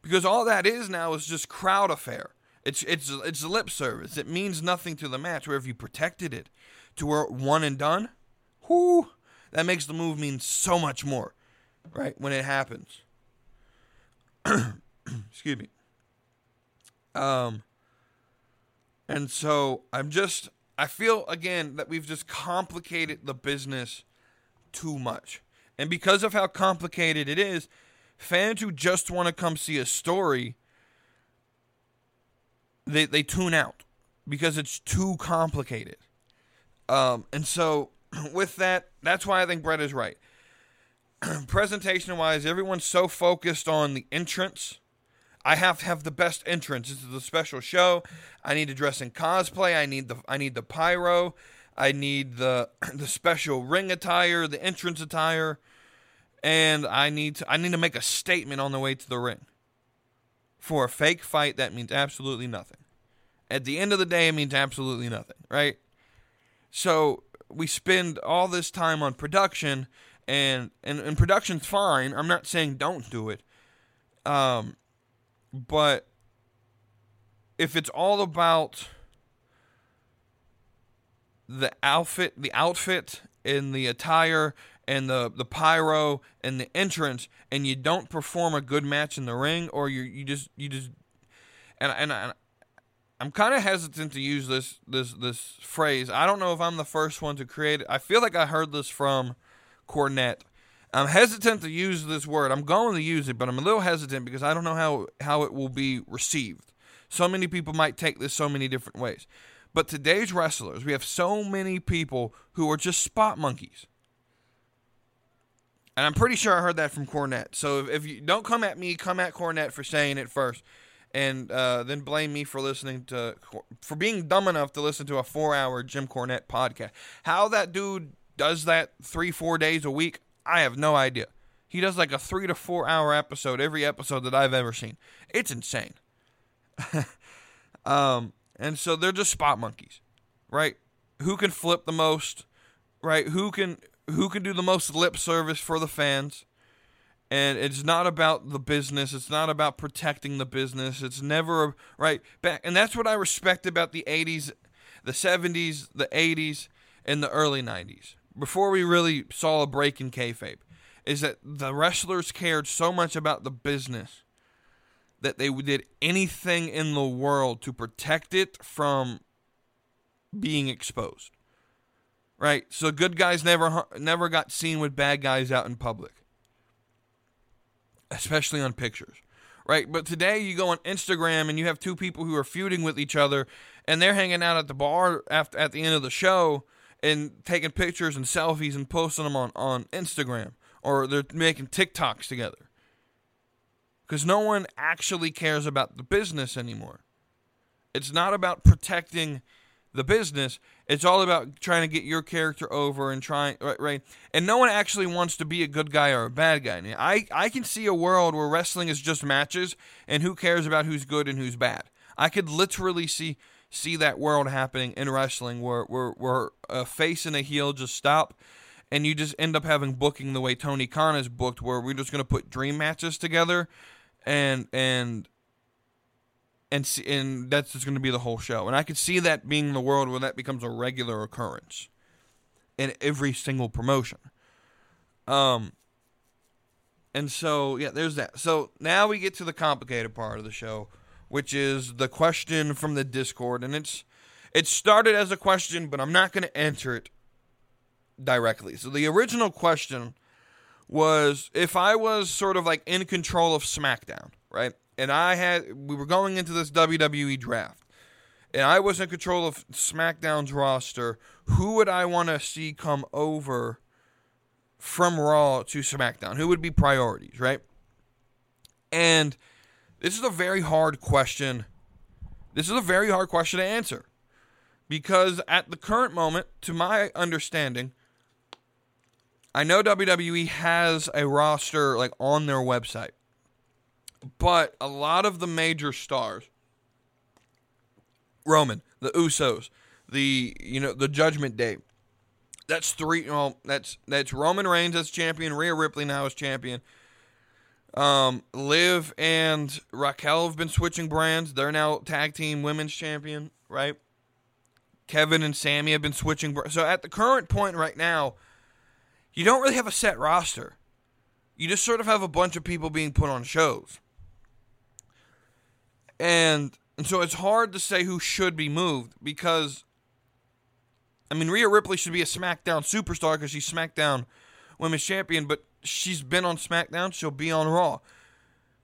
because all that is now is just crowd affair. It's it's it's lip service. It means nothing to the match. Where if you protected it to where one and done, whoo, that makes the move mean so much more, right? When it happens. Excuse me. Um. And so I'm just I feel again that we've just complicated the business too much. And because of how complicated it is, fans who just want to come see a story they they tune out because it's too complicated. Um, and so with that, that's why I think Bret is right. Presentation wise, everyone's so focused on the entrance. I have to have the best entrance. This is a special show. I need to dress in cosplay. I need the I need the pyro. I need the the special ring attire, the entrance attire and I need to I need to make a statement on the way to the ring. For a fake fight, that means absolutely nothing. At the end of the day, it means absolutely nothing, right? So we spend all this time on production, and and, and production's fine. I'm not saying don't do it, um, but if it's all about the outfit, the outfit, and the attire and the the pyro and the entrance and you don't perform a good match in the ring or you you just you just and and, and I'm kind of hesitant to use this this this phrase. I don't know if I'm the first one to create it. I feel like I heard this from Cornette. I'm hesitant to use this word. I'm going to use it, but I'm a little hesitant because I don't know how how it will be received. So many people might take this so many different ways. But today's wrestlers, we have so many people who are just spot monkeys. And I'm pretty sure I heard that from Cornette. So if, if you don't come at me, come at Cornette for saying it first, and uh, then blame me for listening to for being dumb enough to listen to a four-hour Jim Cornette podcast. How that dude does that three, four days a week, I have no idea. He does like a three to four hour episode every episode that I've ever seen. It's insane. um, and so they're just spot monkeys, right? Who can flip the most, right? Who can who can do the most lip service for the fans. And it's not about the business. It's not about protecting the business. It's never right back. And that's what I respect about the 80s, the 70s, the 80s, and the early 90s. Before we really saw a break in kayfabe, is that the wrestlers cared so much about the business that they did anything in the world to protect it from being exposed right? So good guys never never got seen with bad guys out in public, especially on pictures, right? But today you go on Instagram and you have two people who are feuding with each other, and they're hanging out at the bar after at the end of the show and taking pictures and selfies and posting them on on Instagram, or they're making TikToks together. Because no one actually cares about the business anymore. It's not about protecting the business. It's all about trying to get your character over and trying right, right. And no one actually wants to be a good guy or a bad guy. I I can see a world where wrestling is just matches, and who cares about who's good and who's bad. I could literally see see that world happening in wrestling where, where, where a face and a heel just stop and you just end up having booking the way Tony Khan is booked, where we're just going to put dream matches together and and and see, and that's just going to be the whole show. And I could see that being the world where that becomes a regular occurrence in every single promotion. Um, and so yeah, there's that. So now we get to the complicated part of the show, which is the question from the Discord, and it's it started as a question, but I'm not going to answer it directly. So the original question was if I was sort of like in control of SmackDown, right? And I had we were going into this WWE draft. And I was in control of SmackDown's roster. Who would I want to see come over from Raw to SmackDown? Who would be priorities, right? And this is a very hard question. This is a very hard question to answer. Because at the current moment, to my understanding, I know WWE has a roster like on their website. But a lot of the major stars Roman, the Usos, the you know, the Judgment Day. That's three well, that's that's Roman Reigns as champion, Rhea Ripley now as champion. Um, Liv and Raquel have been switching brands. They're now tag team women's champion, right? Kevin and Sammy have been switching. So at the current point right now, you don't really have a set roster. You just sort of have a bunch of people being put on shows. And and so it's hard to say who should be moved because I mean Rhea Ripley should be a SmackDown superstar because she's SmackDown Women's Champion, but she's been on SmackDown, she'll be on Raw.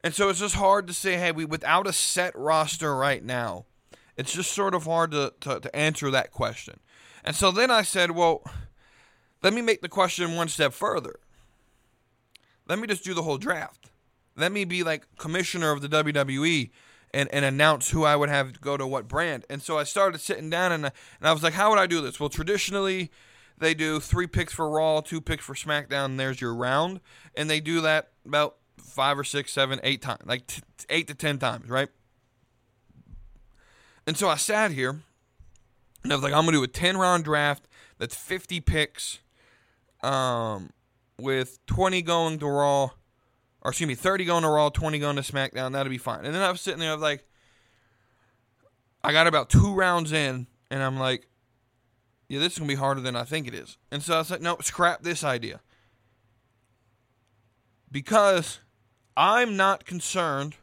And so it's just hard to say, hey, we without a set roster right now, it's just sort of hard to, to, to answer that question. And so then I said, well, let me make the question one step further. Let me just do the whole draft. Let me be like commissioner of the WWE and, and announce who I would have go to what brand. And so I started sitting down and, and I was like, how would I do this? Well, traditionally, they do three picks for Raw, two picks for SmackDown, and there's your round. And they do that about five or six, seven, eight times, like t- eight to ten times, right? And so I sat here and I was like, I'm to do a 10 round draft that's 50 picks um, with 20 going to Raw, or excuse me, 30 going to Raw, 20 going to SmackDown. That'll be fine. And then I was sitting there, I was like, I got about two rounds in, and I'm like, yeah, this is going to be harder than I think it is. And so I said, no, scrap this idea. Because I'm not concerned.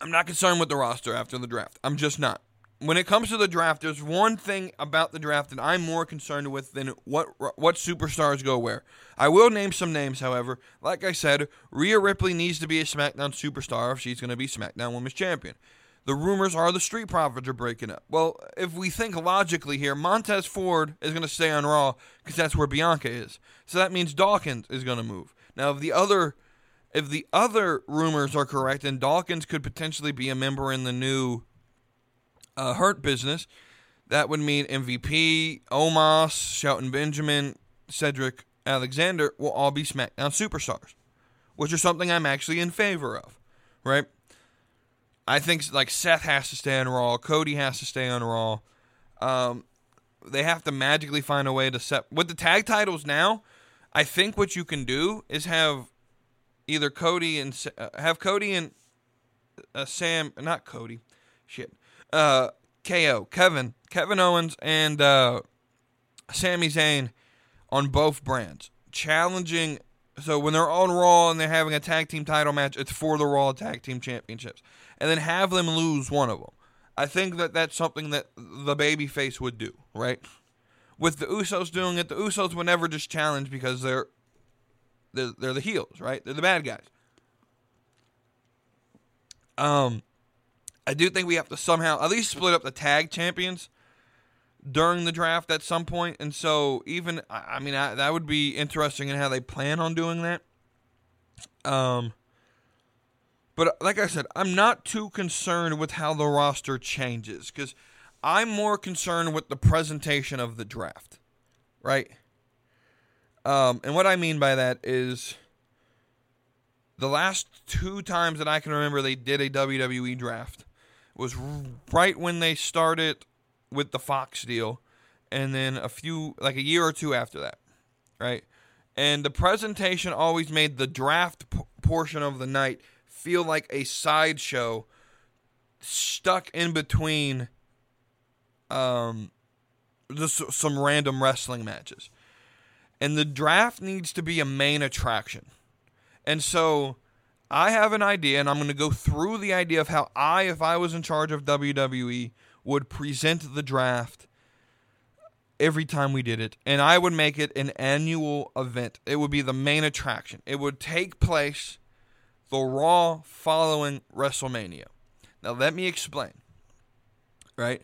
I'm not concerned with the roster after the draft. I'm just not when it comes to the draft, there's one thing about the draft that I'm more concerned with than what what superstars go where. I will name some names, however. Like I said, Rhea Ripley needs to be a SmackDown superstar if she's going to be SmackDown Women's Champion. The rumors are the Street Profits are breaking up. Well, if we think logically here, Montez Ford is going to stay on Raw because that's where Bianca is. So that means Dawkins is going to move. Now, if the other if the other rumors are correct, then Dawkins could potentially be a member in the new uh, Hurt Business, that would mean MVP, Omos, Shelton Benjamin, Cedric Alexander will all be SmackDown superstars, which is something I'm actually in favor of, right? I think like Seth has to stay on Raw, Cody has to stay on Raw. Um, they have to magically find a way to set with the tag titles now. I think what you can do is have either Cody and uh, have Cody and uh, Sam, not Cody, shit, uh, KO, Kevin, Kevin Owens, and uh, Sami Zayn on both brands, challenging. So when they're on Raw and they're having a tag team title match, it's for the Raw Tag Team Championships, and then have them lose one of them. I think that that's something that the babyface would do, right? With the Usos doing it, the Usos would never just challenge because they're they're, they're the heels, right? They're the bad guys. Um, I do think we have to somehow at least split up the tag champions during the draft at some point. And so, even I mean, I, that would be interesting in how they plan on doing that. Um, but like I said, I'm not too concerned with how the roster changes because I'm more concerned with the presentation of the draft, right? Um, and what I mean by that is the last two times that I can remember they did a WWE draft was right when they started with the Fox deal, and then a few like a year or two after that, right? And the presentation always made the draft p- portion of the night feel like a sideshow stuck in between um just some random wrestling matches. And the draft needs to be a main attraction. And so I have an idea, and I'm going to go through the idea of how I, if I was in charge of WWE, would present the draft every time we did it. And I would make it an annual event. It would be the main attraction. It would take place the Raw following WrestleMania. Now, let me explain. Right?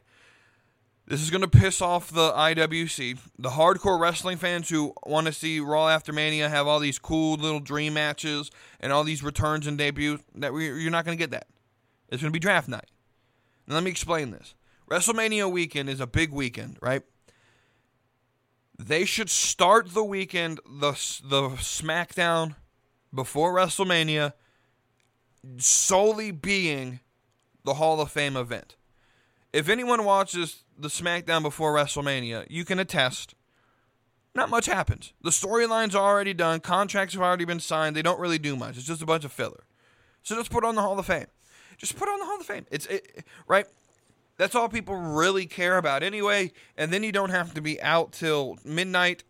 This is going to piss off the IWC, the hardcore wrestling fans who want to see Raw After Mania have all these cool little dream matches and all these returns and debuts. That we, you're not going to get that. It's going to be draft night. Now let me explain this. WrestleMania weekend is a big weekend, right? They should start the weekend the the SmackDown before WrestleMania solely being the Hall of Fame event. If anyone watches the SmackDown before WrestleMania, you can attest not much happens. The storylines already done, contracts have already been signed. They don't really do much. It's just a bunch of filler. So just put on the Hall of Fame. Just put on the Hall of Fame. It's it, right. That's all people really care about anyway. And then you don't have to be out till midnight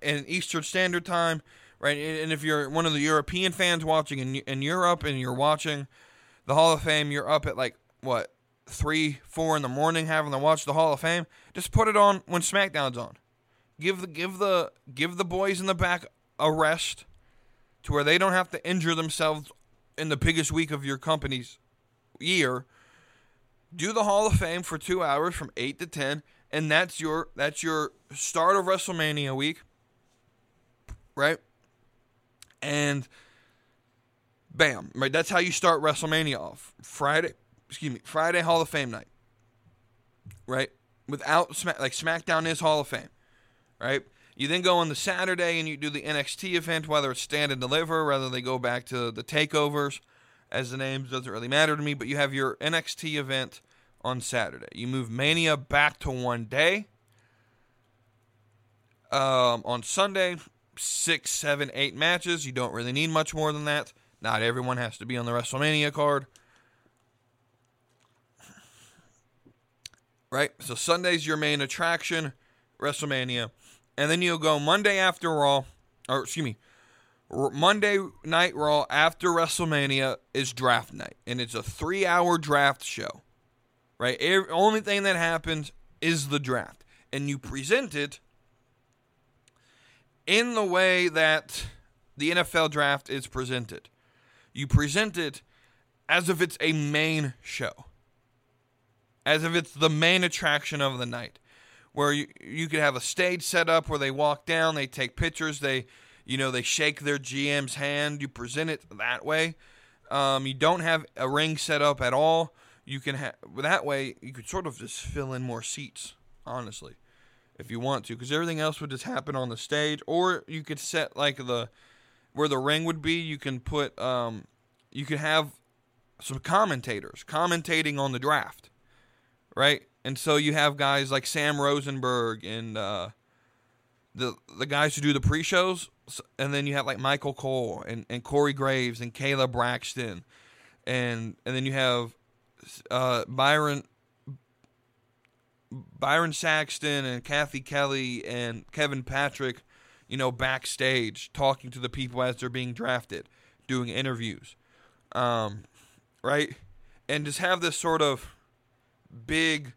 in Eastern Standard Time, right? And if you're one of the European fans watching in in Europe and you're watching the Hall of Fame, you're up at like what three, four in the morning having to watch the Hall of Fame, just put it on when SmackDown's on. Give the give the give the boys in the back a rest to where they don't have to injure themselves in the biggest week of your company's year. Do the Hall of Fame for two hours from eight to ten, and that's your that's your start of WrestleMania week. Right? And bam, right? That's how you start WrestleMania off. Friday excuse me, Friday Hall of Fame night, right? Without Smack, like SmackDown is Hall of Fame, right? You then go on the Saturday and you do the NXT event, whether it's stand and deliver, whether they go back to the takeovers, as the names doesn't really matter to me. But you have your NXT event on Saturday. You move Mania back to one day. Um, on Sunday, six, seven, eight matches. You don't really need much more than that. Not everyone has to be on the WrestleMania card. Right? So Sunday's your main attraction, WrestleMania, and then you'll go Monday after Raw, or excuse me, Monday night Raw after WrestleMania is draft night, and it's a three-hour draft show, right? Every, only thing that happens is the draft, and you present it in the way that the NFL draft is presented. You present it as if it's a main show as if it's the main attraction of the night. Where you, you could have a stage set up where they walk down, they take pictures, they you know they shake their GM's hand. You present it that way. Um, you don't have a ring set up at all. You can have that way. You could sort of just fill in more seats, honestly, if you want to, because everything else would just happen on the stage. Or you could set like the where the ring would be. You can put um, you could have some commentators commentating on the draft right? And so you have guys like Sam Rosenberg and uh, the the guys who do the pre-shows, and then you have like Michael Cole and, and Corey Graves and Kayla Braxton, and and then you have uh, Byron Byron Saxton and Kathy Kelly and Kevin Patrick, you know, backstage talking to the people as they're being drafted, doing interviews, um, right, and just have this sort of big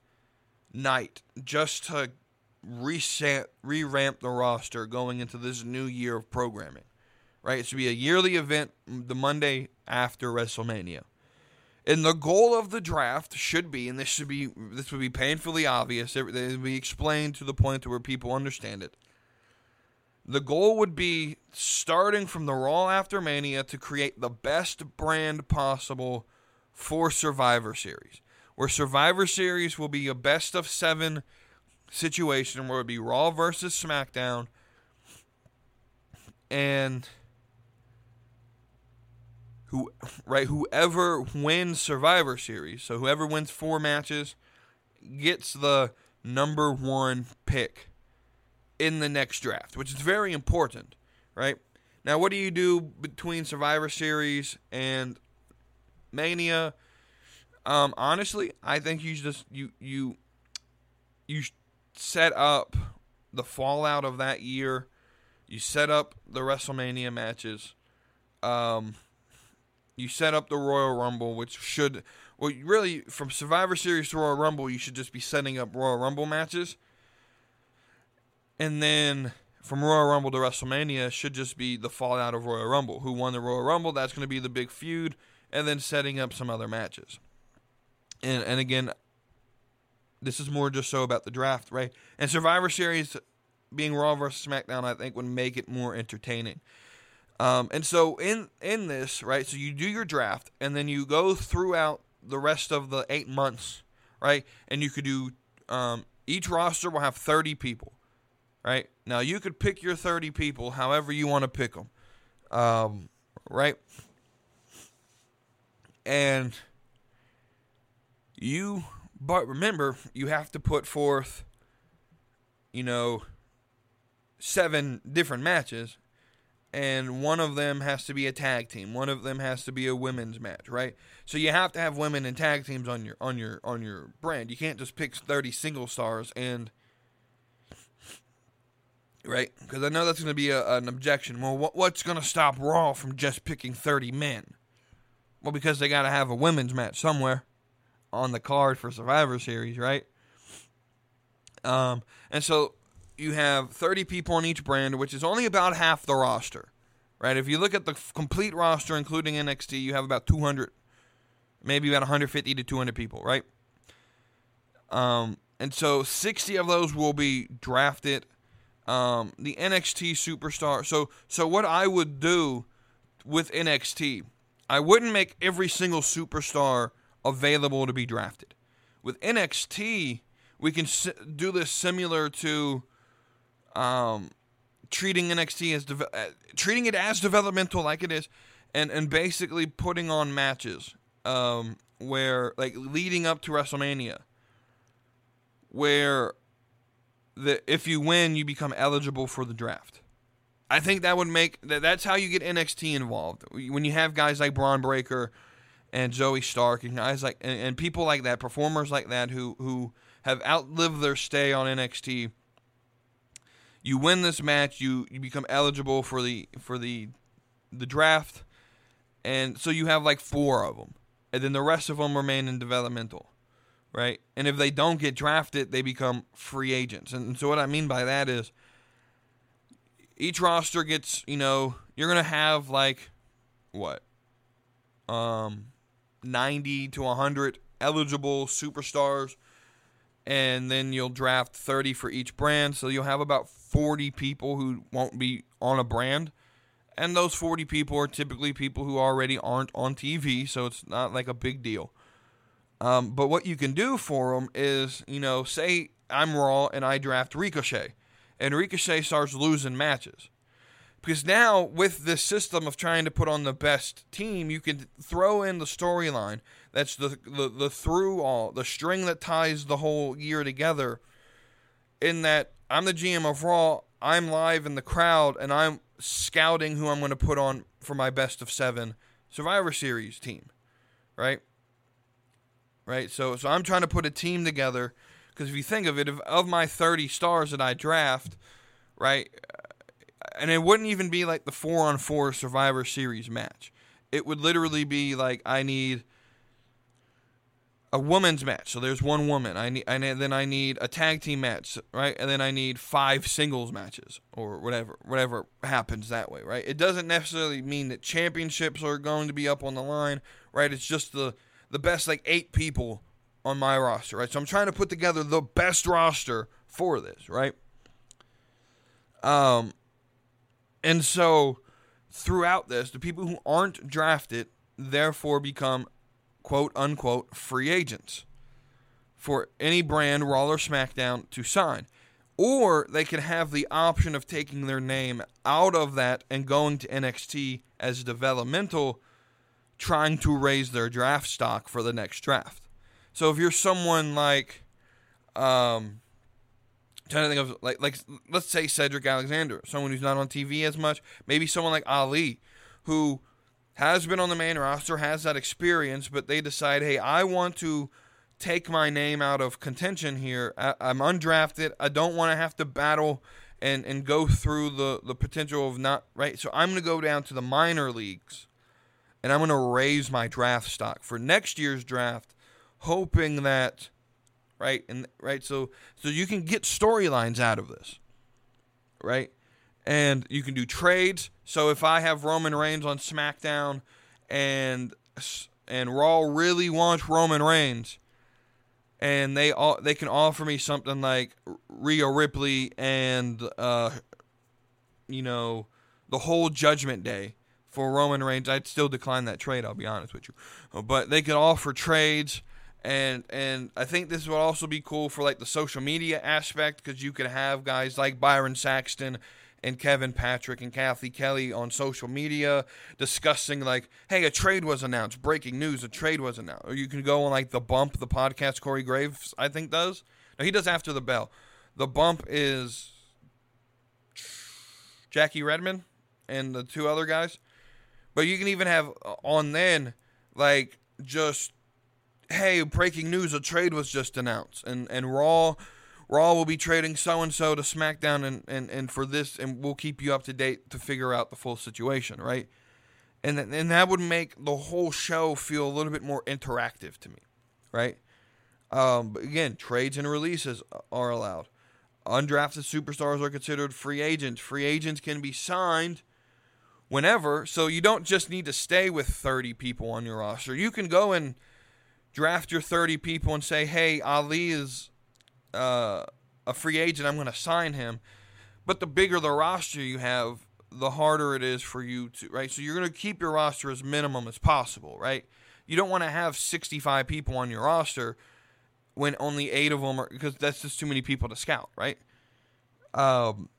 night just to reset, re-ramp the roster going into this new year of programming. Right? It should be a yearly event the Monday after WrestleMania. And the goal of the draft should be, and this should be, this would be painfully obvious. It would be explained to the point to where people understand it. The goal would be starting from the Raw after Mania to create the best brand possible for Survivor Series where Survivor Series will be a best of seven situation where it'll be Raw versus SmackDown. And who right whoever wins Survivor Series, so whoever wins four matches gets the number 1 pick in the next draft, which is very important, right? Now, what do you do between Survivor Series and Mania? Um, honestly, I think you just you you you set up the fallout of that year. You set up the WrestleMania matches. Um, you set up the Royal Rumble, which should well really from Survivor Series to Royal Rumble, you should just be setting up Royal Rumble matches. And then from Royal Rumble to WrestleMania should just be the fallout of Royal Rumble. Who won the Royal Rumble? That's going to be the big feud, and then setting up some other matches. And and again, this is more just so about the draft, right? And Survivor Series being Raw versus SmackDown, I think would make it more entertaining. Um, and so in in this, right? So you do your draft, and then you go throughout the rest of the eight months, right? And you could do um, each roster will have thirty people, right? Now you could pick your thirty people however you want to pick them, um, right? And you but remember, you have to put forth, you know, seven different matches, and one of them has to be a tag team. One of them has to be a women's match, right? So you have to have women and tag teams on your on your on your brand. You can't just pick thirty single stars and right? Because I know that's going to be a, an objection. Well, what, what's going to stop Raw from just picking thirty men? Well, because they got to have a women's match somewhere on the card for Survivor Series, right? Um, and so you have 30 people on each brand, which is only about half the roster, right? If you look at the complete roster, including NXT, you have about 200, maybe about 150 to 200 people, right? Um, and so 60 of those will be drafted. Um, the NXT superstar. So, so what I would do with NXT, I wouldn't make every single superstar available to be drafted. With NXT, we can do this similar to um, treating NXT as de- uh, treating it as developmental, like it is, and and basically putting on matches um, where like leading up to WrestleMania, where the if you win, you become eligible for the draft. I think that would make that, that's how you get NXT involved. When you have guys like Bron Breakker and Zoey Stark and guys like and, and, people like that, performers like that who who have outlived their stay on NXT. You win this match, you you become eligible for the for the the draft, and so you have like four of them, and then the rest of them remain in developmental, right? And if they don't get drafted, they become free agents. And, and so what I mean by that is each roster gets you know you're gonna have like what um 90 to 100 eligible superstars. And then you'll draft 30 for each brand. So you'll have about 40 people who won't be on a brand. And those 40 people are typically people who already aren't on TV so it's not like a big deal. Um, but what you can do for them is you know say I'm raw and I draft Ricochet. And Ricochet starts losing matches because now with this system of trying to put on the best team, you can throw in the storyline. That's the, the the through all the string that ties the whole year together. In that I'm the GM of Raw, I'm live in the crowd, and I'm scouting who I'm going to put on for my best of seven Survivor Series team, right? Right. So so I'm trying to put a team together because if you think of it, of, of my 30 stars that I draft, right, and it wouldn't even be like the four on four Survivor Series match. It would literally be like I need a woman's match. So there's one woman. I need, and then I need a tag team match, right? And then I need five singles matches or whatever, whatever happens that way, right? It doesn't necessarily mean that championships are going to be up on the line, right? It's just the the best like eight people on my roster, right? So I'm trying to put together the best roster for this, right? Um, and so throughout this, the people who aren't drafted therefore become quote unquote free agents for any brand, Raw or SmackDown, to sign. Or they can have the option of taking their name out of that and going to NXT as developmental trying to raise their draft stock for the next draft. So if you're someone like, um, trying to think of like like let's say Cedric Alexander, someone who's not on TV as much, maybe someone like Ali, who has been on the main roster, has that experience, but they decide, hey, I want to take my name out of contention here. I, am undrafted. I don't want to have to battle and and go through the the potential of not right. So I'm going to go down to the minor leagues, and I'm going to raise my draft stock for next year's draft, hoping that right and right so so you can get storylines out of this, right, and you can do trades. So if I have Roman Reigns on SmackDown, and and Raw really wants Roman Reigns and they all they can offer me something like Rhea Ripley and uh, you know the whole Judgment Day for Roman Reigns. I'd still decline that trade. I'll be honest with you, but they could offer trades. And and I think this would also be cool for like the social media aspect because you could have guys like Byron Saxton and Kevin Patrick and Cathy Kelley on social media discussing like, hey, a trade was announced, breaking news, a trade was announced. Or you can go on like the bump, the podcast Corey Graves I think does. No, he does after the bell. The bump is Jackie Redmond and the two other guys. But you can even have uh, on then like just hey, breaking news, a trade was just announced and and Raw Raw will be trading so and so to SmackDown and, and, and for this, and we'll keep you up to date to figure out the full situation, right? And, th- and that would make the whole show feel a little bit more interactive to me, right? Um, but again, trades and releases are allowed. Undrafted superstars are considered free agents. Free agents can be signed whenever, so you don't just need to stay with 30 people on your roster. You can go and draft your 30 people and say, hey, Ali is uh, a free agent, I'm going to sign him. But the bigger the roster you have, the harder it is for you to, right? So you're going to keep your roster as minimum as possible, right? You don't want to have 65 people on your roster when only eight of them are, because that's just too many people to scout, right? Um,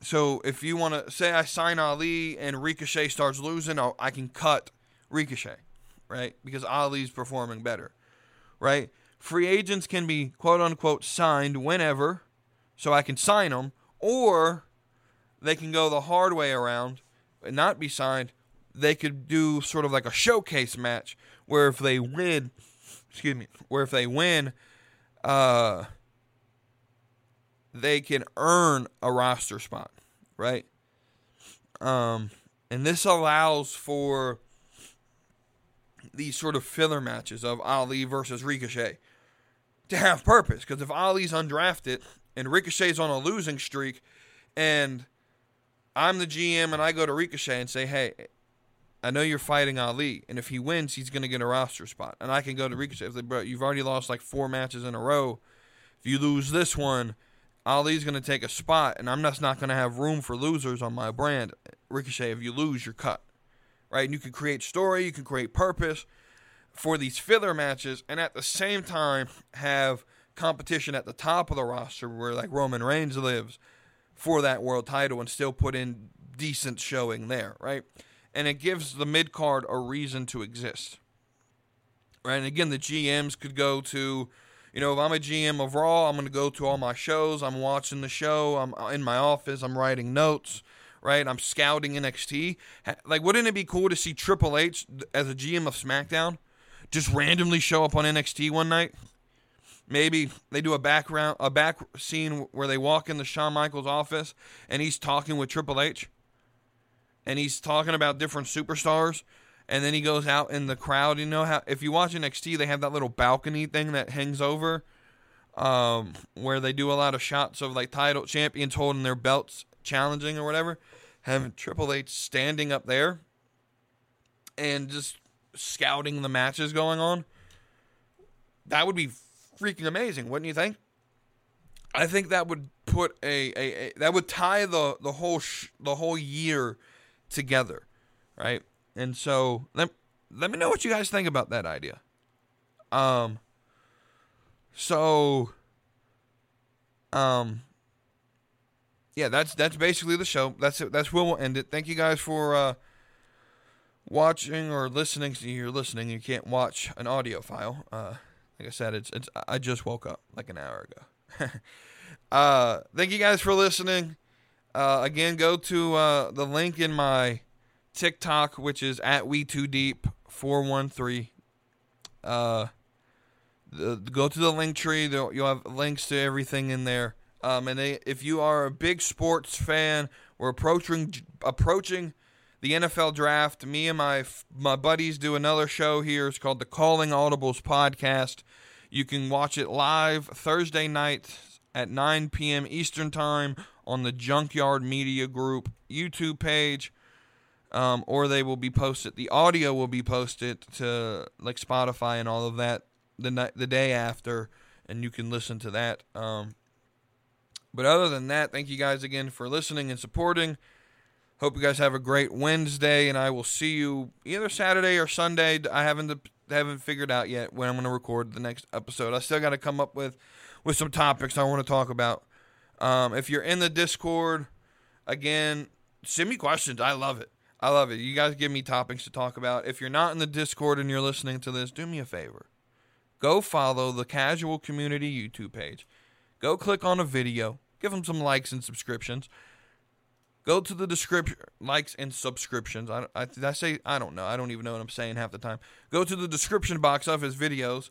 so if you want to say I sign Ali and Ricochet starts losing, I'll, I can cut Ricochet, right? Because Ali's performing better, right? free agents can be quote unquote signed whenever, so I can sign them, or they can go the hard way around and not be signed. They could do sort of like a showcase match where if they win, excuse me, where if they win, uh, they can earn a roster spot, right? Um, and this allows for these sort of filler matches of Ali versus Ricochet to have purpose. Because if Ali's undrafted and Ricochet's on a losing streak, and I'm the GM and I go to Ricochet and say, hey, I know you're fighting Ali, and if he wins, he's going to get a roster spot. And I can go to Ricochet and say, bro, you've already lost like four matches in a row. If you lose this one, Ali's going to take a spot, and I'm just not going to have room for losers on my brand. Ricochet, if you lose, you're cut. Right? And you can create story, you can create purpose for these filler matches and at the same time have competition at the top of the roster where like Roman Reigns lives for that world title and still put in decent showing there, right? And it gives the mid card a reason to exist. Right? And again, the GMs could go to, you know, if I'm a GM of Raw, I'm going to go to all my shows. I'm watching the show. I'm uh, in my office. I'm writing notes. Right? I'm scouting NXT. Like, wouldn't it be cool to see Triple H as a GM of SmackDown? just randomly show up on NXT one night. Maybe they do a background a back scene where they walk into Shawn Michaels' office and he's talking with Triple H. And he's talking about different superstars. And then he goes out in the crowd. You know how if you watch NXT, they have that little balcony thing that hangs over, um, where they do a lot of shots of like title champions holding their belts, challenging or whatever. Having Triple H standing up there, and just scouting the matches going on. That would be freaking amazing, wouldn't you think? I think that would put a, a, a that would tie the the whole sh- the whole year together, right? And so let let me know what you guys think about that idea. Um. So. Um. Yeah, that's that's basically the show. That's it. That's where we'll end it. Thank you guys for uh, watching or listening, you're listening, you can't watch an audio file. Uh, like I said, it's it's. I just woke up like an hour ago. uh, thank you guys for listening. Uh, again, go to uh, the link in my TikTok, which is at we too deep four one three. Uh, the, go to the link tree. You'll have links to everything in there. Um, and they, if you are a big sports fan, we're approaching approaching the NFL draft. Me and my my buddies do another show here. It's called the Calling Audibles podcast. You can watch it live Thursday night at 9 p.m. Eastern Time on the Junkyard Media Group YouTube page. Um, or they will be posted. The audio will be posted to like Spotify and all of that the night, the day after, and you can listen to that. Um, but other than that, thank you guys again for listening and supporting. Hope you guys have a great Wednesday, and I will see you either Saturday or Sunday. I haven't haven't figured out yet when I'm going to record the next episode. I still got to come up with with some topics I want to talk about. Um, if you're in the Discord, again, send me questions. I love it. I love it. You guys give me topics to talk about. If you're not in the Discord and you're listening to this, do me a favor. Go follow the Casual Community YouTube page. Go click on a video. Give them some likes and subscriptions. Go to the description, likes and subscriptions. I, I, I say I don't know. I don't even know what I'm saying half the time. Go to the description box of his videos,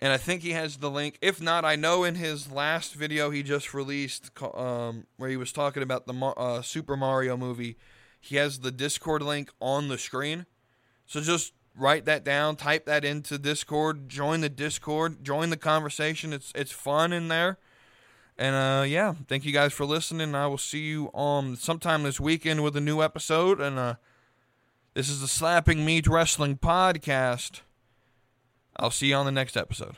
and I think he has the link. If not, I know in his last video he just released, um, where he was talking about the uh, Super Mario movie, he has the Discord link on the screen. So just write that down, type that into Discord, join the Discord, join the conversation. It's it's fun in there. And uh, yeah, thank you guys for listening. I will see you um sometime this weekend with a new episode. And uh, this is the Slapping Meat Wrestling podcast. I'll see you on the next episode.